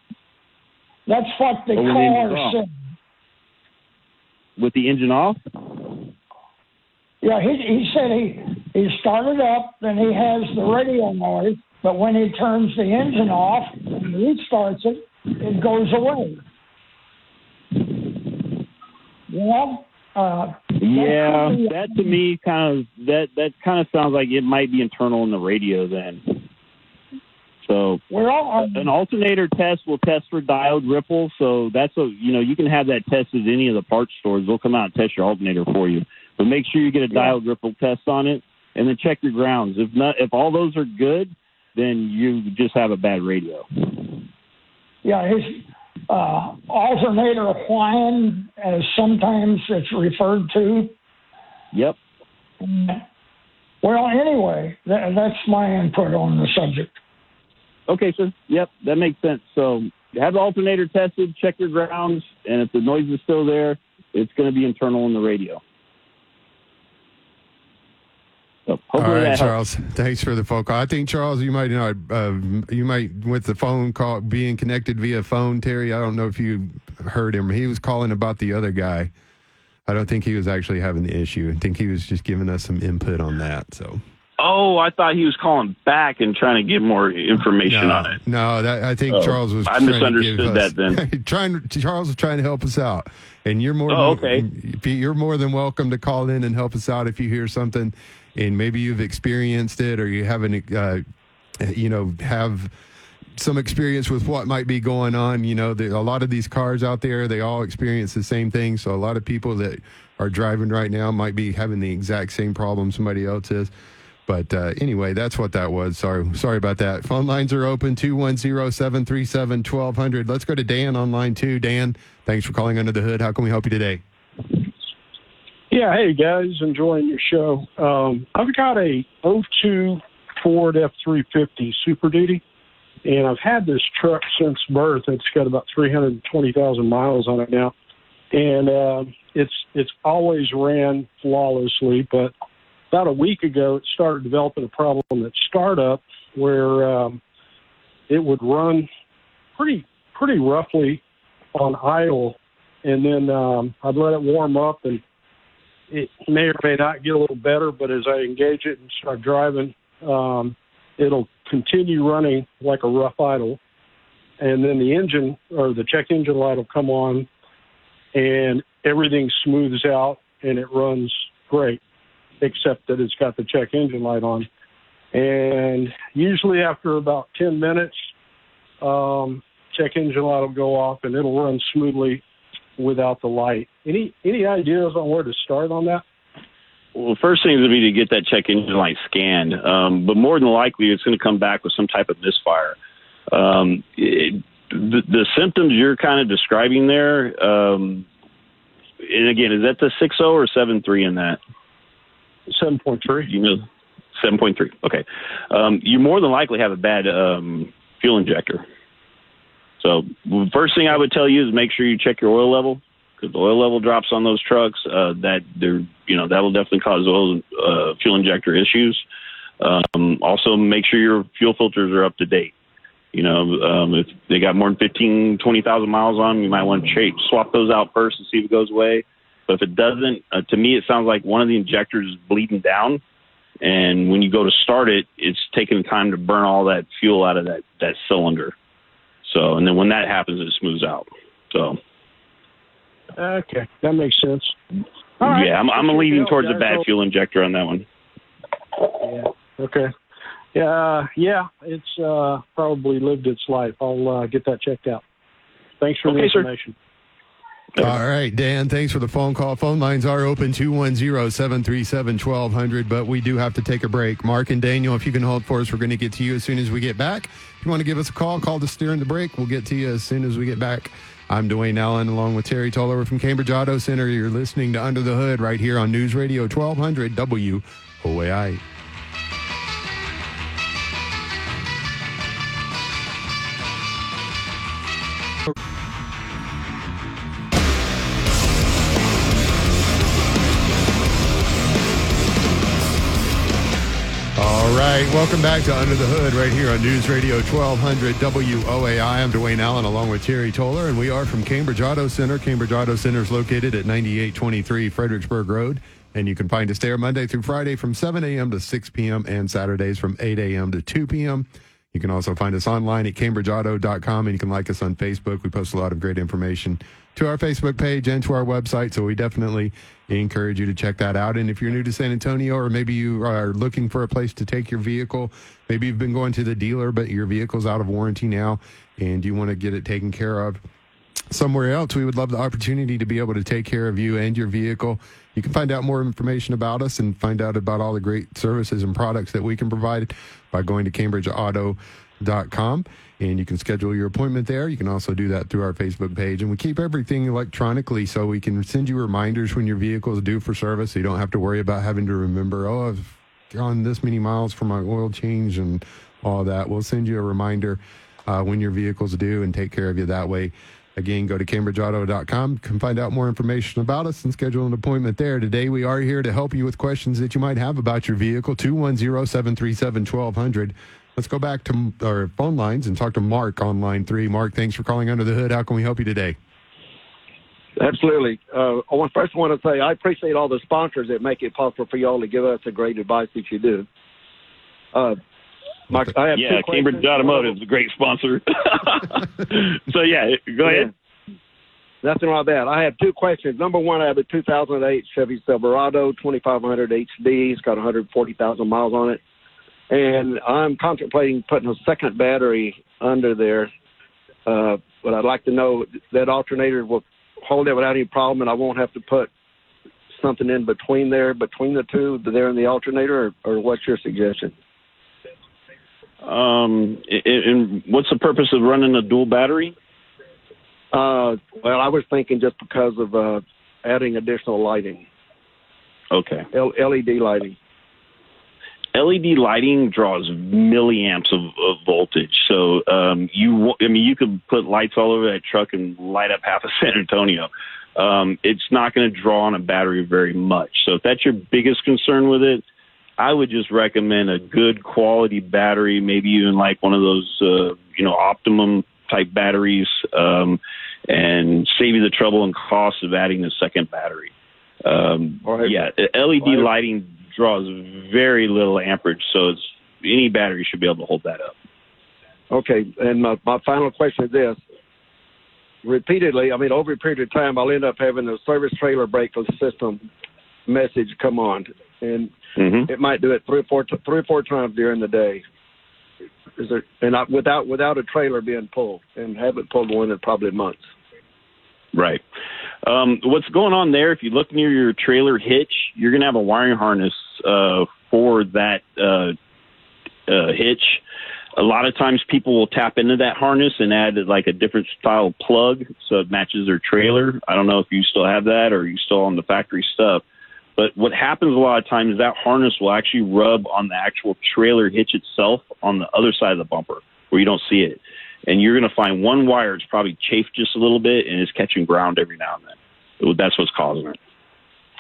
That's what the Or when the caller said. With the engine off. Yeah, he he said he he started up, then he has the radio noise, but when he turns the engine off and restarts it, it goes away. Well, uh, Yeah, that to me kind of that that kind of sounds like it might be internal in the radio then. So well, um, an alternator test will test for diode ripple. So that's a you know you can have that tested at any of the parts stores. They'll come out and test your alternator for you. But make sure you get a Yeah. diode ripple test on it, and then check your grounds. If not, if all those are good, then you just have a bad radio. yeah, his uh, alternator whine, as sometimes it's referred to. Yep. Well, anyway, tha that's my input on the subject. Okay, sir. Yep, that makes sense. So have the alternator tested, check your grounds, and if the noise is still there, it's going to be internal in the radio. So All helps. Charles. Thanks for the phone call. I think Charles, you might not, uh, you might with the phone call being connected via phone. Terry, I don't know if you heard him. He was calling about the other guy. I don't think he was actually having the issue. I think he was just giving us some input on that. So Oh, I thought he was calling back and trying to get more information no, on it. no, that I think Oh, Charles was. I trying to misunderstood us- that then. trying Charles was trying to help us out, and you're more. Oh, than, You're more than welcome to call in and help us out if you hear something, and maybe you've experienced it or you haven't, uh, you know, have some experience with what might be going on. You know, the, a lot of these cars out there, they all experience the same thing. So a lot of people that are driving right now might be having the exact same problem somebody else is. But uh, anyway, that's what that was. Sorry, sorry about that. Phone lines are open 210-737-1200. Let's go to Dan on line two. Dan, thanks for calling under the hood. How can we help you today? Yeah, hey guys, enjoying your show. Um, I've got a 02 Ford F350 Super Duty, and I've had this truck since birth. It's got about 320,000 miles on it now, and uh, it's it's always ran flawlessly. But about a week ago, it started developing a problem at startup where um, it would run pretty pretty roughly on idle, and then um, I'd let it warm up and it may or may not get a little better, but as I engage it and start driving, um, it'll continue running like a rough idle. And then the engine or the check engine light will come on and everything smooths out and it runs great, except that it's got the check engine light on. And usually after about 10 minutes, um, check engine light will go off and it'll run smoothly without the light. Any any ideas on where to start on that? Well, first thing would be to get that check engine light scanned, um, but more than likely it's going to come back with some type of misfire. Um, it, the, the symptoms you're kind of describing there, um, and again, is that the six zero or seven three in that? 7.3. You know, 7.3. Okay. Um, you more than likely have a bad um, fuel injector. So first thing I would tell you is make sure you check your oil level because the oil level drops on those trucks. Uh, that they're you know that will definitely cause oil uh, fuel injector issues. Um, also, make sure your fuel filters are up to date. You know, um, if they got more than 15, 20,000 miles on them, you might want to cha- swap those out first and see if it goes away. But if it doesn't, uh, to me, it sounds like one of the injectors is bleeding down. And when you go to start it, it's taking time to burn all that fuel out of that, that cylinder. So, and then when that happens, it smooths out. So, Okay, that makes sense. All right. yeah, I'm, I'm Appreciate leaning help, towards a bad Hope- fuel injector on that one. Yeah. Okay. Yeah. Uh, yeah. It's uh, probably lived its life. I'll uh, get that checked out. Thanks for the information. sir. All right, Dan, thanks for the phone call. Phone lines are open 210-737-1200, but we do have to take a break. Mark and Daniel, if you can hold for us, we're going to get to you as soon as we get back. If you want to give us a call, call to steer in the break. We'll get to you as soon as we get back I'm Dwayne Allen along with Terry Tolliver from Cambridge Auto Center. You're listening to Under the Hood right here on News Radio 1200 WOAI. Right, welcome back to Under the Hood right here on News Radio 1200 WOAI. I'm Dwayne Allen along with Terry Toller, and we are from Cambridge Auto Center. Cambridge Auto Center is located at 9823 Fredericksburg Road, and you can find us there Monday through Friday from 7 a.m. to 6 p.m. and Saturdays from 8 a.m. to 2 p.m. You can also find us online at cambridgeauto.com, and you can like us on Facebook. We post a lot of great information to our Facebook page and to our website, so we definitely encourage you to check that out. And if you're new to San Antonio, or maybe you are looking for a place to take your vehicle, maybe you've been going to the dealer, but your vehicle's out of warranty now, and you want to get it taken care of somewhere else, we would love the opportunity to be able to take care of you and your vehicle. You can find out more information about us and find out about all the great services and products that we can provide by going to cambridgeauto.com and you can schedule your appointment there. You can also do that through our Facebook page. And we keep everything electronically so we can send you reminders when your vehicle is due for service so you don't have to worry about having to remember, oh, I've gone this many miles for my oil change and all that. We'll send you a reminder uh, when your vehicle's due and take care of you that way. Again, go to cambridgeauto.com. Can find out more information about us and schedule an appointment there. Today, we are here to help you with questions that you might have about your vehicle. 210 737 1200. Let's go back to our phone lines and talk to Mark on line three. Mark, thanks for calling Under the Hood. How can we help you today? Absolutely. Uh, I want, first want to say I appreciate all the sponsors that make it possible for y'all to give us the great advice that you do. Uh, Mark, I have yeah, Cambridge questions. Automotive is a great sponsor. so yeah, go ahead. Nothing wrong with that. I have two questions. Number one, I have a 2008 Chevy Silverado 2500 HD. It's got 140,000 miles on it, and I'm contemplating putting a second battery under there. Uh, but I'd like to know that alternator will hold it without any problem, and I won't have to put something in between there, between the two, there and the alternator, or, or what's your suggestion? Um, and what's the purpose of running a dual battery? Uh, well, I was thinking just because of uh, adding additional lighting, Okay. L- LED lighting. LED lighting draws milliamps of, of voltage. So um, you, I mean, you could put lights all over that truck and light up half of San Antonio. Um, it's not going to draw on a battery very much. So if that's your biggest concern with it, I would just recommend a good quality battery, maybe even like one of those, uh, you know, Optima type batteries, um, and save you the trouble and cost of adding a second battery. Um, yeah, LED lighting draws very little amperage, so it's any battery should be able to hold that up. Okay, and my, my final question is this. Repeatedly, I mean, over a period of time, I'll end up having a service trailer brake system message come on, and Mm-hmm. it might do it three or four three or four times during the day. Is there and I, without without a trailer being pulled, and haven't pulled one in probably months. Right. Um, what's going on there? If you look near your trailer hitch, you're going to have a wiring harness uh, for that uh, uh, hitch. A lot of times, people will tap into that harness and add like a different style plug so it matches their trailer. I don't know if you still have that or you still on the factory stuff. But what happens a lot of times is that harness will actually rub on the actual trailer hitch itself on the other side of the bumper where you don't see it. And you're going to find one wire it's probably chafed just a little bit and is catching ground every now and then. That's what's causing it.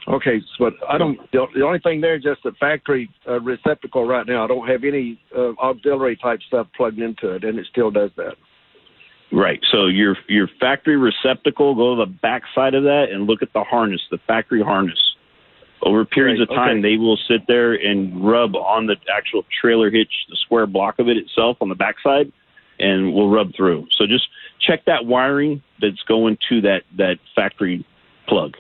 Okay, but I don't. The, only thing there is just the factory uh, receptacle right now. I don't have any uh, auxiliary type stuff plugged into it, and it still does that. Right. So your your factory receptacle, go to the back side of that and look at the harness, the factory harness. Over periods Right, of time, okay. they will sit there and rub on the actual trailer hitch, the square block of it itself on the backside, and will rub through. So just check that wiring that's going to that that factory plug.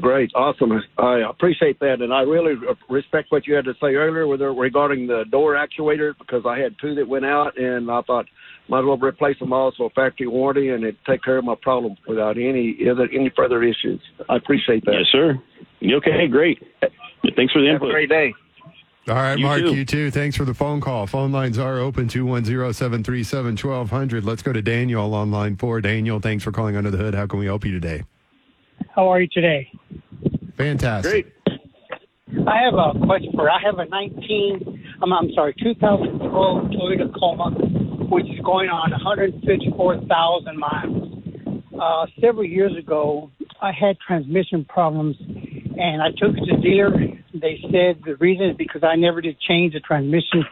Great, awesome. I appreciate that, and I really respect what you had to say earlier with regarding the door actuator because I had two that went out, and I thought might as well replace them all so factory warranty and it take care of my problem without any other any further issues. I appreciate that. Yes, sir. You Okay, great. Thanks for the Have input. a great day. All right, You Mark, too. you too. Thanks for the phone call. Phone lines are open 210 737 1200. Let's go to Daniel on line four. Daniel, thanks for calling Under the Hood. How can we help you today? How are you today? Fantastic. Great. I have a question for you. I have a 19, I'm, I'm sorry, 2012 Toyota Tacoma, which is going on 154,000 miles. Uh, several years ago, I had transmission problems, and I took it to the dealer. They said the reason is because I never did change the transmission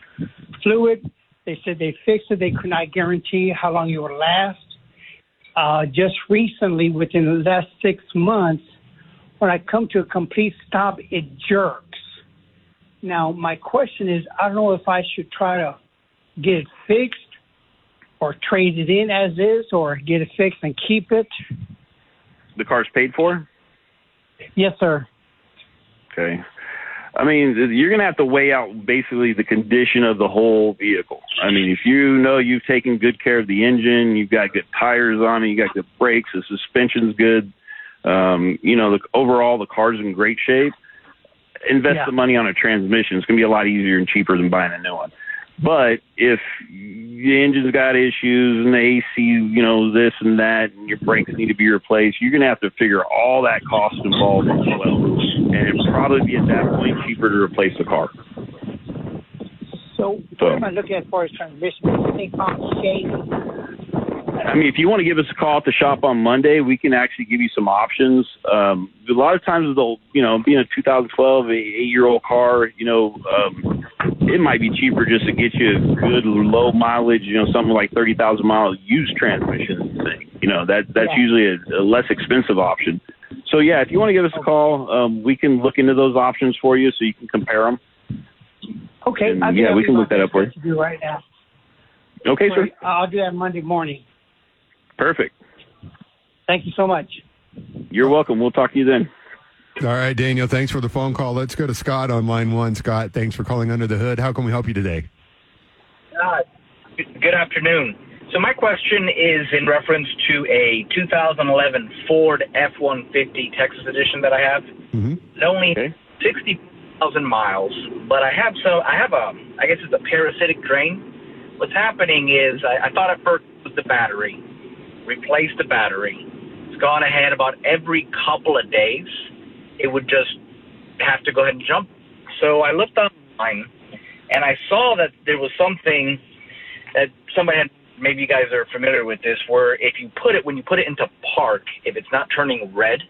fluid. They said they fixed it. They could not guarantee how long it would last. Uh, just recently, within the last six months, when I come to a complete stop, it jerks. Now, my question is I don't know if I should try to get it fixed or trade it in as is or get it fixed and keep it. The car's paid for. Yes, sir. Okay. I mean, you're going to have to weigh out basically the condition of the whole vehicle. I mean, if you know you've taken good care of the engine, you've got good tires on it, you got good brakes, the suspension's good, um, you know, the, overall the car's in great shape. Invest Yeah. the money on a transmission. It's going to be a lot easier and cheaper than buying a new one. But if the engine's got issues and the AC, you know, this and that, and your brakes need to be replaced, you're going to have to figure all that cost involved as well. And it'd probably be at that point cheaper to replace the car. So, So- what am I looking at as far as transmission? Anything complicated? I mean, if you want to give us a call at the shop on Monday, we can actually give you some options. Um, a lot of times, they'll, you know, being a 2012 eight-year-old car, you know, um, it might be cheaper just to get you a good low mileage, you know, something like 30,000 mile used transmission thing. You know, that that's Yeah. usually a, a less expensive option. So yeah, if you want to give us a call, um, we can look into those options for you so you can compare them. Okay, And, yeah, we can look that up for you. do right now. Okay, sir. I'll do that Monday morning. Perfect. Thank you so much. You're welcome. We'll talk to you then. All right, Daniel, thanks for the phone call. Let's go to Scott on line one. Scott, thanks for calling Under the Hood. How can we help you today? Uh, good afternoon. So my question is in reference to a 2011 Ford F-150 Texas Edition that I have. Mm-hmm. It's only 60,000 miles, but I have so I have a I guess it's a parasitic drain. What's happening is I, I thought at first it was the battery, replaced the battery. It's gone ahead about every couple of days. It would just have to go ahead and jump. So I looked online and I saw that there was something that somebody had. Maybe you guys are familiar with this, where if you put it when you put it into park, if it's not turning red,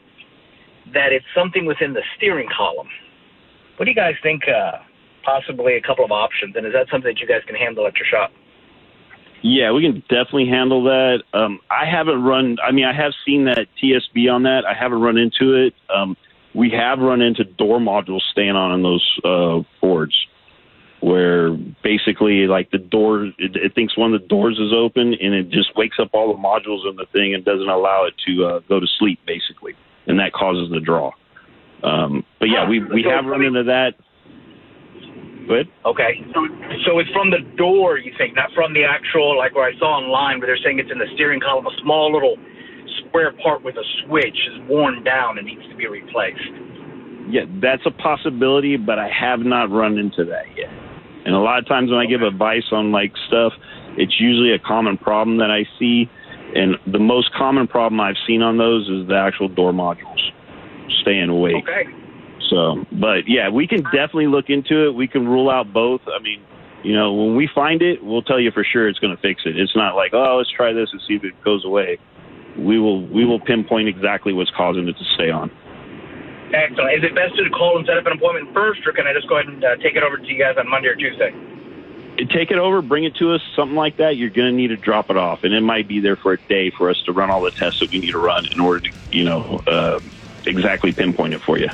that it's something within the steering column. What do you guys think? Uh, possibly a couple of options, and is that something that you guys can handle at your shop? Yeah, we can definitely handle that. Um, I haven't run. I mean, I have seen that TSB on that. I haven't run into it. Um, we have run into door modules staying on in those uh, Fords, where basically like the door, it, it thinks one of the doors is open, and it just wakes up all the modules in the thing and doesn't allow it to uh, go to sleep, basically, and that causes the draw. Um, but yeah, we we have run into that. Go ahead. Okay, so so it's from the door, you think, not from the actual like where I saw online, where they're saying it's in the steering column, a small little square part with a switch is worn down and needs to be replaced. Yeah, that's a possibility, but I have not run into that yet. And a lot of times when I give advice on like stuff, it's usually a common problem that I see. And the most common problem I've seen on those is the actual door modules staying awake. Okay. So, but yeah, we can definitely look into it. We can rule out both. I mean, you know, when we find it, we'll tell you for sure it's going to fix it. It's not like, oh, let's try this and see if it goes away. We will we will pinpoint exactly what's causing it to stay on. Excellent. Is it best to call and set up an appointment first, or can I just go ahead and uh, take it over to you guys on Monday or Tuesday? take it over, bring it to us, something like that, you're going to need to drop it off. And it might be there for a day for us to run all the tests that we need to run in order to, you know, uh, exactly pinpoint it for you.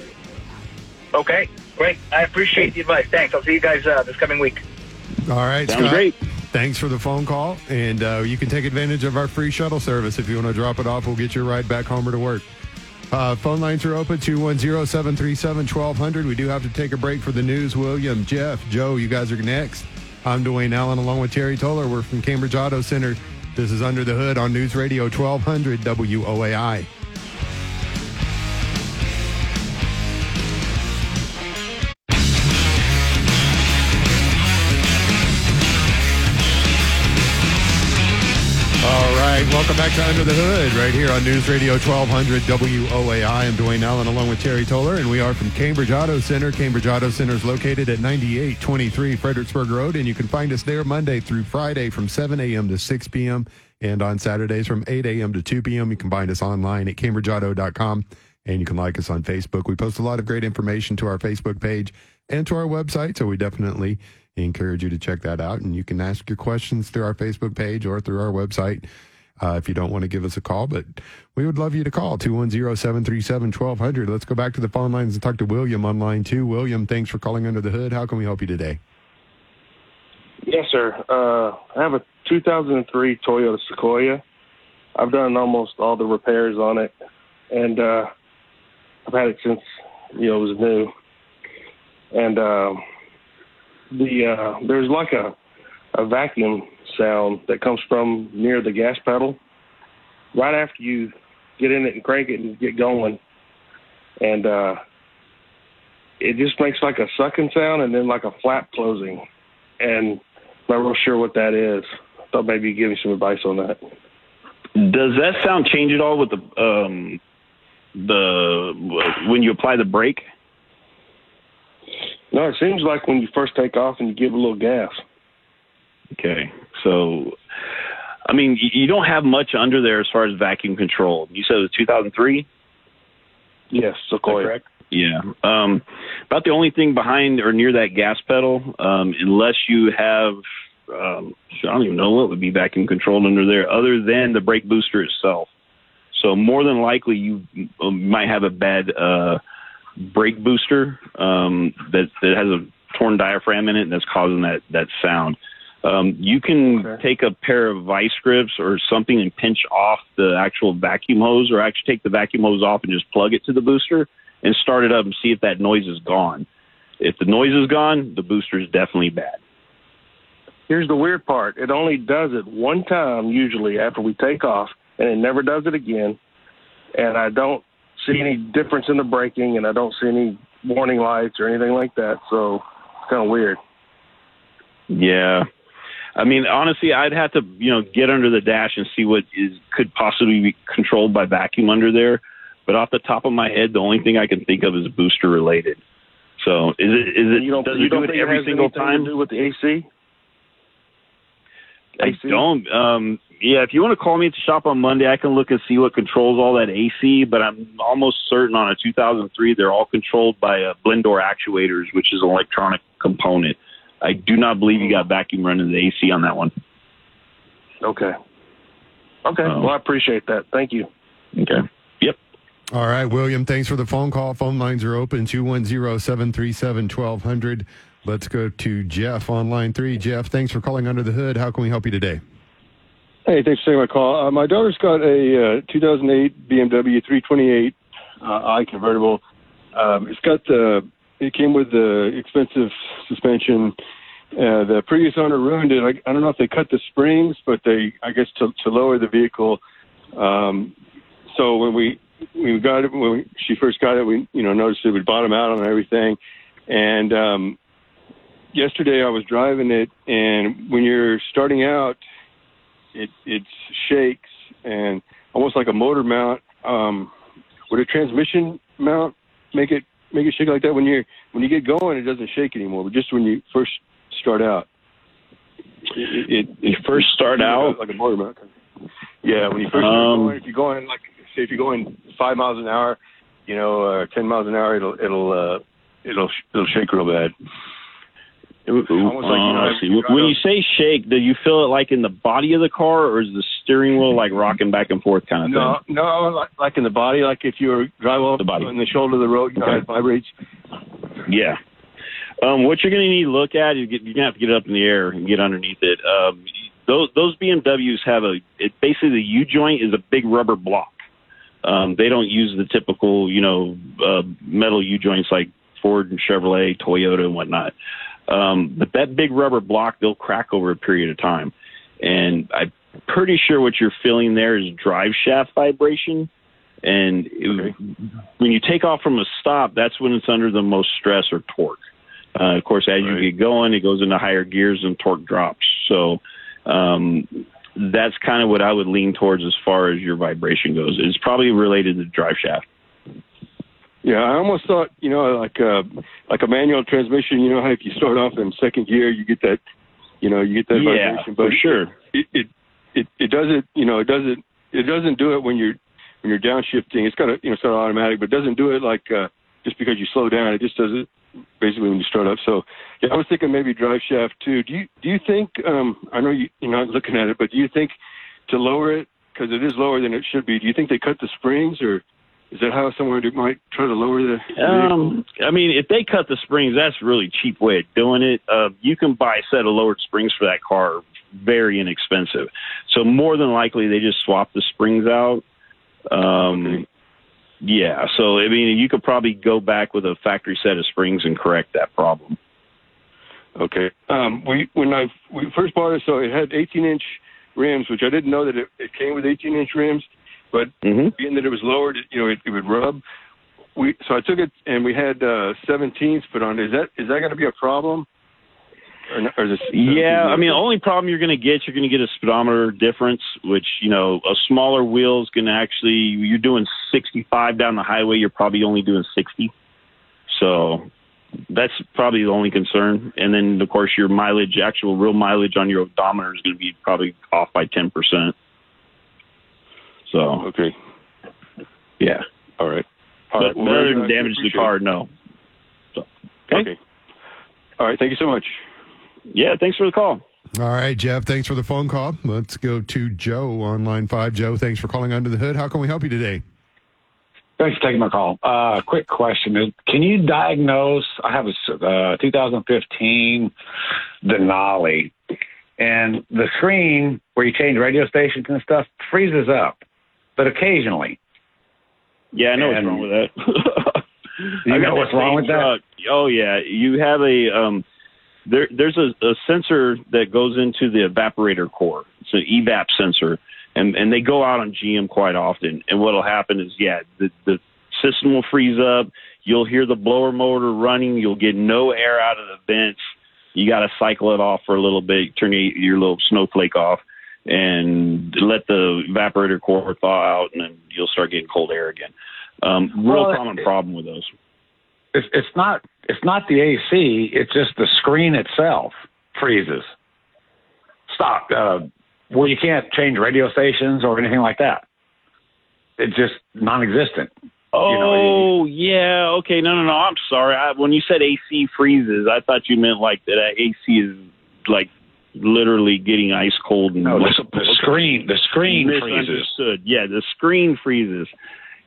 Okay, great. I appreciate the advice. Thanks. I'll see you guys uh, this coming week. All right, Sounds Scott. great. Thanks for the phone call. And uh, you can take advantage of our free shuttle service. If you want to drop it off, we'll get your ride back home or to work. Uh, phone lines are open 210 737 1200. We do have to take a break for the news. William, Jeff, Joe, you guys are next. I'm Dwayne Allen along with Terry Toller. We're from Cambridge Auto Center. This is Under the Hood on News Radio 1200 WOAI. Welcome back to Under the Hood right here on News Radio 1200 WOAI. I'm Dwayne Allen along with Terry Toller, and we are from Cambridge Auto Center. Cambridge Auto Center is located at 9823 Fredericksburg Road, and you can find us there Monday through Friday from 7 a.m. to 6 p.m. and on Saturdays from 8 a.m. to 2 p.m. You can find us online at cambridgeauto.com, and you can like us on Facebook. We post a lot of great information to our Facebook page and to our website, so we definitely encourage you to check that out. And you can ask your questions through our Facebook page or through our website uh, if you don't want to give us a call. But we would love you to call 210 737 1200. Let's go back to the phone lines and talk to William on line two. William, thanks for calling Under the Hood. How can we help you today? Yes, sir. Uh, I have a 2003 Toyota Sequoia. I've done almost all the repairs on it, and uh, I've had it since you know it was new. And uh, the uh, there's like a a vacuum sound that comes from near the gas pedal right after you get in it and crank it and get going and uh it just makes like a sucking sound and then like a flap closing and I'm not real sure what that is. I thought maybe you'd give me some advice on that. Does that sound change at all with the um the when you apply the brake? No, it seems like when you first take off and you give a little gas. Okay. So, I mean, you- don't have much under there as far as vacuum control. You said it was 2003? Yes, Sequoia. correct? Yeah. Um, about the only thing behind or near that gas pedal, um, unless you have, um, I don't even know what would be vacuum controlled under there other than the brake booster itself. So more than likely you might have a bad uh, brake booster um, that that has a torn diaphragm in it and that's causing that that sound. Um, you can take a pair of vice grips or something and pinch off the actual vacuum hose, or actually take the vacuum hose off and just plug it to the booster and start it up and see if that noise is gone. If the noise is gone, the booster is definitely bad. Here's the weird part. It only does it one time usually after we take off and it never does it again. And I don't see any difference in the braking and I don't see any warning lights or anything like that. So it's kind of weird. Yeah. I mean, honestly, I'd have to, you know, get under the dash and see what is could possibly be controlled by vacuum under there. But off the top of my head, the only thing I can think of is booster related. So is it is it You don't, does you it do it every it single time? to do with the AC? I don't. Um, yeah, if you want to call me at the shop on Monday, I can look and see what controls all that AC. But I'm almost certain on a 2003, they're all controlled by uh, blend door actuators, which is an electronic component. I do not believe you got vacuum running the AC on that one. Okay. Okay. Um, well, I appreciate that. Thank you. Okay. Yep. All right, William, thanks for the phone call. Phone lines are open 210 737 1200. Let's go to Jeff on line three. Jeff, thanks for calling Under the Hood. How can we help you today? Hey, thanks for taking my call. Uh, my daughter's got a uh, 2008 BMW 328 uh, i convertible. Um, it's got the. It came with the expensive suspension. Uh, the previous owner ruined it. I, I don't know if they cut the springs, but they, I guess, to, to lower the vehicle. Um, so when we we got it when we, she first got it, we you know noticed it would bottom out on everything. And um, yesterday I was driving it, and when you're starting out, it it shakes and almost like a motor mount. Um, would a transmission mount make it make it shake like that when you're when you get going? It doesn't shake anymore, but just when you first start out. It, it, it You first start out? like a motor. Yeah, when you first start Um, going, if you're going like say if you're going five miles an hour, you know, uh, ten miles an hour, it'll it'll uh, it'll it'll shake real bad. Almost like, you know, Uh, see. you When drive you say shake, do you feel it like in the body of the car, or is the steering wheel like rocking back and forth kind of No, thing? no, like, like in the body, like if you were drive off the body. in the shoulder of the road, you know, it vibrates. Yeah. Um, what you're going to need to look at is get, you're going to have to get it up in the air and get underneath it. Um, those those BMWs have a it, basically the U joint is a big rubber block. Um, they don't use the typical you know uh, metal U joints like Ford and Chevrolet, Toyota and whatnot. Um, but that big rubber block they'll crack over a period of time, and I'm pretty sure what you're feeling there is drive shaft vibration. And it, when you take off from a stop, that's when it's under the most stress or torque. Uh, of course, as you get going, it goes into higher gears and torque drops. So, um, that's kind of what I would lean towards as far as your vibration goes. It's probably related to the drive shaft. Yeah, I almost thought, you know, like a like a manual transmission. You know how if you start off in second gear, you get that, you know, you get that Yeah, vibration. for sure. It, it it it doesn't, you know, it doesn't it doesn't do it when you're when you're downshifting. It's got a you know, it's not automatic, but it doesn't do it like uh, just because you slow down. It just does it basically when you start up. So yeah, I was thinking maybe drive shaft too. Do you do you think? um I know you, you're not looking at it, but do you think to lower it because it is lower than it should be? Do you think they cut the springs or? Is that how someone might try to lower the? Um, I mean, if they cut the springs, that's a really cheap way of doing it. Uh, you can buy a set of lowered springs for that car, very inexpensive. So more than likely, they just swap the springs out. Um, Yeah. So I mean, you could probably go back with a factory set of springs and correct that problem. Okay. Um, we when I we first bought it, so it had 18 inch rims, which I didn't know that it, it came with 18 inch rims, but being that it was lowered, you know, it, it would rub. We so I took it and we had uh, 17s put on. it. Is that is that going to be a problem? Or, not- or this, Yeah, I mean, the only problem you're going to get, you're going to get a speedometer difference, which you know, a smaller wheel is going to actually. You're doing 65 down the highway, you're probably only doing 60. So that's probably the only concern. And then, of course, your mileage, actual real mileage on your odometer is going to be probably off by 10 percent. So okay, yeah, all right. But All right, well, other than damage to the car, it. no. So, okay. All right. Thank you so much. Yeah. Thanks for the call. All right, Jeff. Thanks for the phone call. Let's go to Joe on line five. Joe, thanks for calling under the hood. How can we help you today? Thanks for taking my call. Uh, quick question is, can you diagnose? I have a uh, 2015 Denali, and the screen where you change radio stations and stuff freezes up, but occasionally. Yeah, I know what's wrong with that. You know what's wrong with that? Oh yeah, you have a um, there. There's a, a sensor that goes into the evaporator core. It's an evap sensor, and and they go out on GM quite often. And what'll happen is, yeah, the the system will freeze up. You'll hear the blower motor running. You'll get no air out of the vents. You got to cycle it off for a little bit, turn your, your little snowflake off, and let the evaporator core thaw out, and then you'll start getting cold air again. Um, real Well, common problem with those. It's, it's not. It's not the AC. It's just the screen itself freezes. Stop. Uh, well, you can't change radio stations or anything like that. It's just non-existent. Oh yeah, okay. No, no, no. I'm sorry. I, when you said AC freezes, I thought you meant like that. AC is like literally getting ice cold. And No, the, the screen. The screen freezes. Yeah, the screen freezes.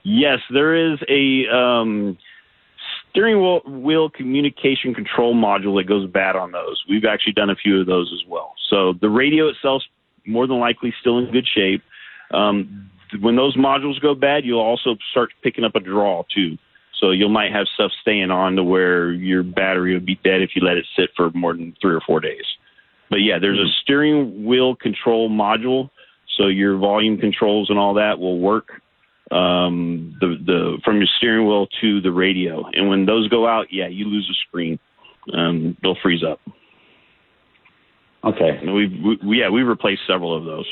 Yes, there is a um, steering wheel, wheel communication control module that goes bad on those. We've actually done a few of those as well. So the radio itself, more than likely, still in good shape. Um, when those modules go bad, you'll also start picking up a draw too. So you might have stuff staying on to where your battery would be dead if you let it sit for more than three or four days. But yeah, there's a steering wheel control module, so your volume controls and all that will work um, the the from your steering wheel to the radio. And when those go out, yeah, you lose the screen. Um, they'll freeze up. Okay. And we've we, we- yeah we replaced several of those.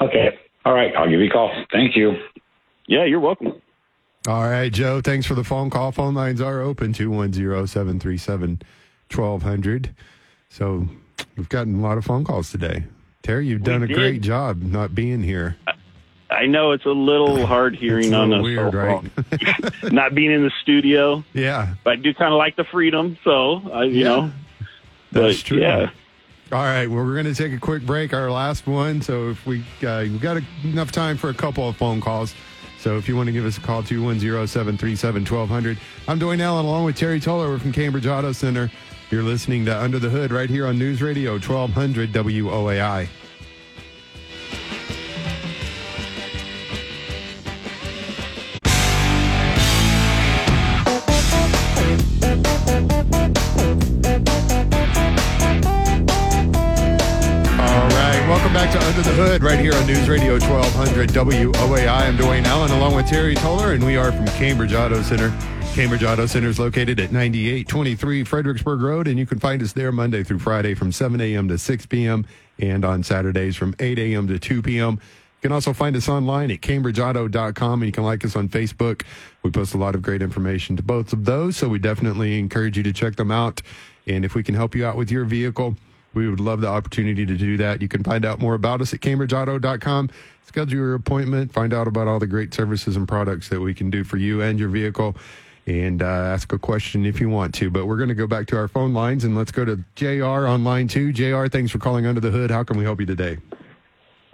Okay. All right. I'll give you a call. Thank you. Yeah, you're welcome. All right, Joe. Thanks for the phone call. Phone lines are open 210 737 1200. So we've gotten a lot of phone calls today. Terry, you've done a did. great job not being here. I know it's a little hard hearing a on a weird, phone. not being in the studio. Yeah, but I do kind of like the freedom. So I, you Yeah. know, That's but, true. Yeah. All right. Well, we're going to take a quick break, our last one. So if we uh, we've got enough time for a couple of phone calls. So if you want to give us a call, 210-737-1200. I'm Dwayne Allen along with Terry Toller. We're from Cambridge Auto Center. You're listening to Under the Hood right here on News Radio 1200 WOAI. All right. Welcome back to Under the Hood right here on News Radio 1200 WOAI. I'm Dwayne Allen along with Terry Toller, and we are from Cambridge Auto Center. Cambridge Auto Center is located at 9823 Fredericksburg Road, and you can find us there Monday through Friday from 7 a.m. to 6 p.m. and on Saturdays from 8 a.m. to 2 p.m. You can also find us online at cambridgeauto.com and you can like us on Facebook. We post a lot of great information to both of those, so we definitely encourage you to check them out. And if we can help you out with your vehicle, we would love the opportunity to do that. You can find out more about us at cambridgeauto.com. Schedule your appointment, find out about all the great services and products that we can do for you and your vehicle, and uh, ask a question if you want to. But we're going to go back to our phone lines and let's go to JR on line two. JR, thanks for calling Under the Hood. How can we help you today?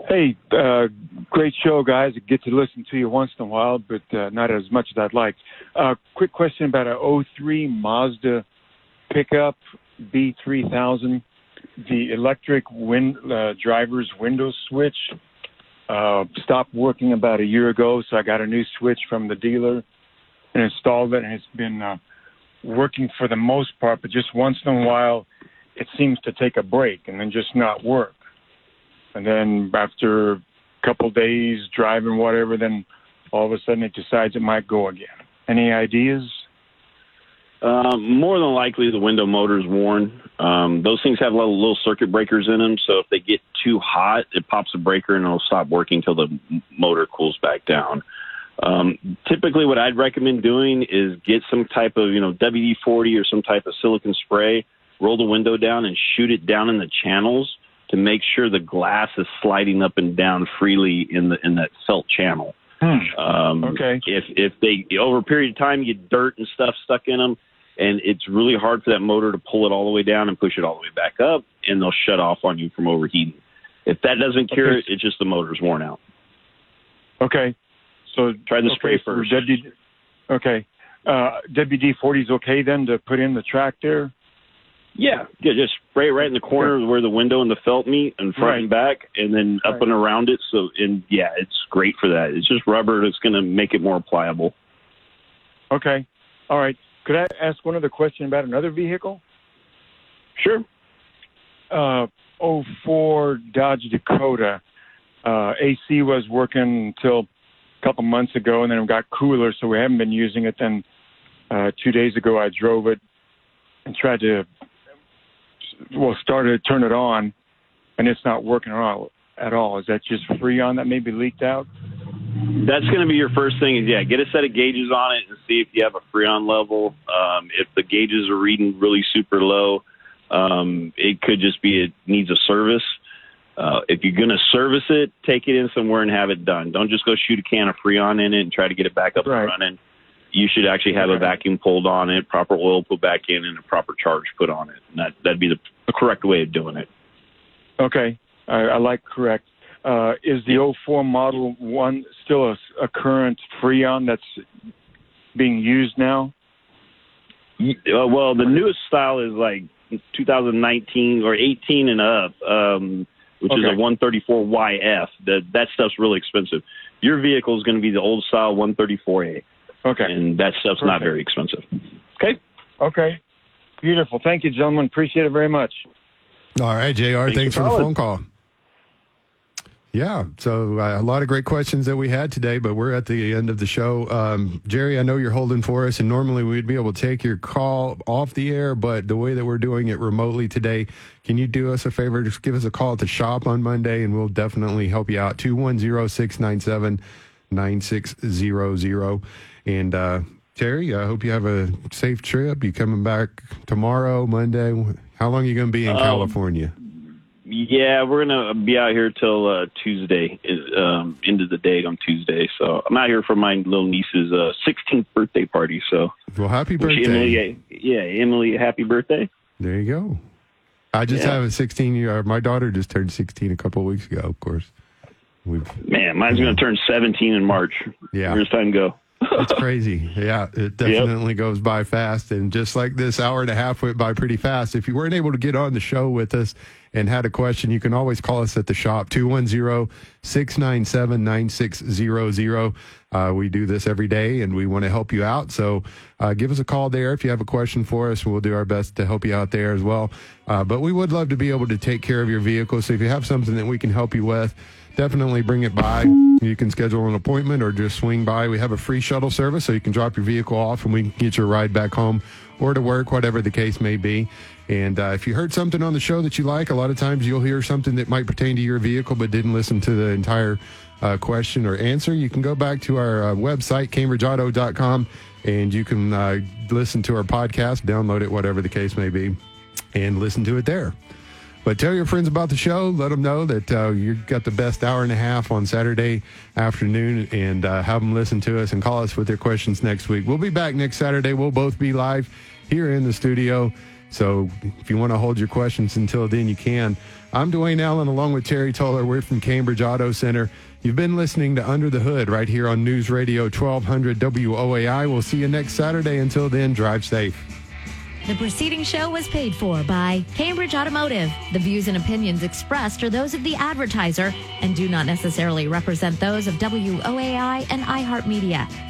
Hey, uh, great show, guys. I get to listen to you once in a while, but uh, not as much as I'd like. Uh, quick question about a 03 Mazda pickup B3000. The electric win- uh, driver's window switch uh, stopped working about a year ago, so I got a new switch from the dealer and installed it, and it's been uh, working for the most part, but just once in a while it seems to take a break and then just not work and then after a couple days driving whatever then all of a sudden it decides it might go again any ideas Um, more than likely, the window motor's worn. Um, those things have little, little circuit breakers in them, so if they get too hot, it pops a breaker and it'll stop working until the motor cools back down. Um, typically, what I'd recommend doing is get some type of, you know, WD 40 or some type of silicon spray, roll the window down and shoot it down in the channels to make sure the glass is sliding up and down freely in the in that felt channel. Um, okay. If if they over a period of time you get dirt and stuff stuck in them, and it's really hard for that motor to pull it all the way down and push it all the way back up, and they'll shut off on you from overheating. If that doesn't cure Okay. it, it's just the motor's worn out. okay so Try the okay, spray first. WD, okay. Uh wd 40 is okay then to put in the track there? Yeah, yeah, just spray it right in the corner where the window and the felt meet, and front and back, and then up and around it. So, and yeah, it's great for that. It's just rubber that's going to make it more pliable. okay. All right. Could i ask one other question about another vehicle? Sure. Uh 04 dodge dakota. Uh ac was working until couple months ago and then it got cooler so we haven't been using it then uh two days ago i drove it and tried to well started to turn it on and it's not working at all at all is that just freon that maybe leaked out That's going to be your first thing. Is yeah, get a set of gauges on it and see if you have a freon level. Um, if the gauges are reading really super low, um, it could just be it needs a service. Uh, if you're going to service it, take it in somewhere and have it done. Don't just go shoot a can of freon in it and try to get it back up and running. You should actually have a vacuum pulled on it, proper oil put back in, and a proper charge put on it. And that that'd be the, the correct way of doing it. Okay, I, I like correct. Uh, is the 04 Model 1 still a, a current Freon that's being used now? Uh, well, the newest style is like 2019 or 18 and up, um, which is a 134YF. That that stuff's really expensive. Your vehicle is going to be the old style 134A. Okay. And that stuff's not very expensive. Okay. Okay. Beautiful. Thank you, gentlemen. Appreciate it very much. All right, JR, thanks, for the phone call. Yeah, so uh, a lot of great questions that we had today, but we're at the end of the show. Um, Jerry, I know you're holding for us, and normally we'd be able to take your call off the air, but the way that we're doing it remotely today, can you do us a favor? Just give us a call at the shop on Monday, and we'll definitely help you out. 210 697 9600. And uh, Terry, I hope you have a safe trip. You coming back tomorrow, Monday? How long are you going to be in Um, California? Yeah, we're gonna be out here till uh, Tuesday, um, end of the day on Tuesday. So I'm out here for my little niece's uh, 16th birthday party. So Well, happy birthday. Emily, yeah, Emily, happy birthday. There you go. I just Yeah. have a 16 year. My daughter just turned 16 a couple of weeks ago. Of course, we've Man, mine's gonna turn 17 in March. Yeah. where's time go? it's crazy. Yeah, it definitely goes by fast. And just like this hour and a half went by pretty fast. If you weren't able to get on the show with us and had a question, you can always call us at the shop 210 697 9600. Uh, We do this every day and we want to help you out. So uh, give us a call there if you have a question for us. We'll do our best to help you out there as well. Uh, but we would love to be able to take care of your vehicle. So if you have something that we can help you with, definitely bring it by. You can schedule an appointment or just swing by. We have a free shuttle service, so you can drop your vehicle off and we can get your ride back home or to work, whatever the case may be. And uh, if you heard something on the show that you like, a lot of times you'll hear something that might pertain to your vehicle but didn't listen to the entire uh, question or answer. You can go back to our uh, website, cambridgeauto.com, and you can uh, listen to our podcast, download it, whatever the case may be, and listen to it there. But tell your friends about the show. Let them know that uh, you've got the best hour and a half on Saturday afternoon and uh, have them listen to us and call us with their questions next week. We'll be back next Saturday. We'll both be live here in the studio. So if you want to hold your questions until then, you can. I'm Dwayne Allen along with Terry Toller. We're from Cambridge Auto Center. You've been listening to Under the Hood right here on News Radio 1200 WOAI. We'll see you next Saturday. Until then, drive safe. The preceding show was paid for by Cambridge Automotive. The views and opinions expressed are those of the advertiser and do not necessarily represent those of WOAI and iHeartMedia.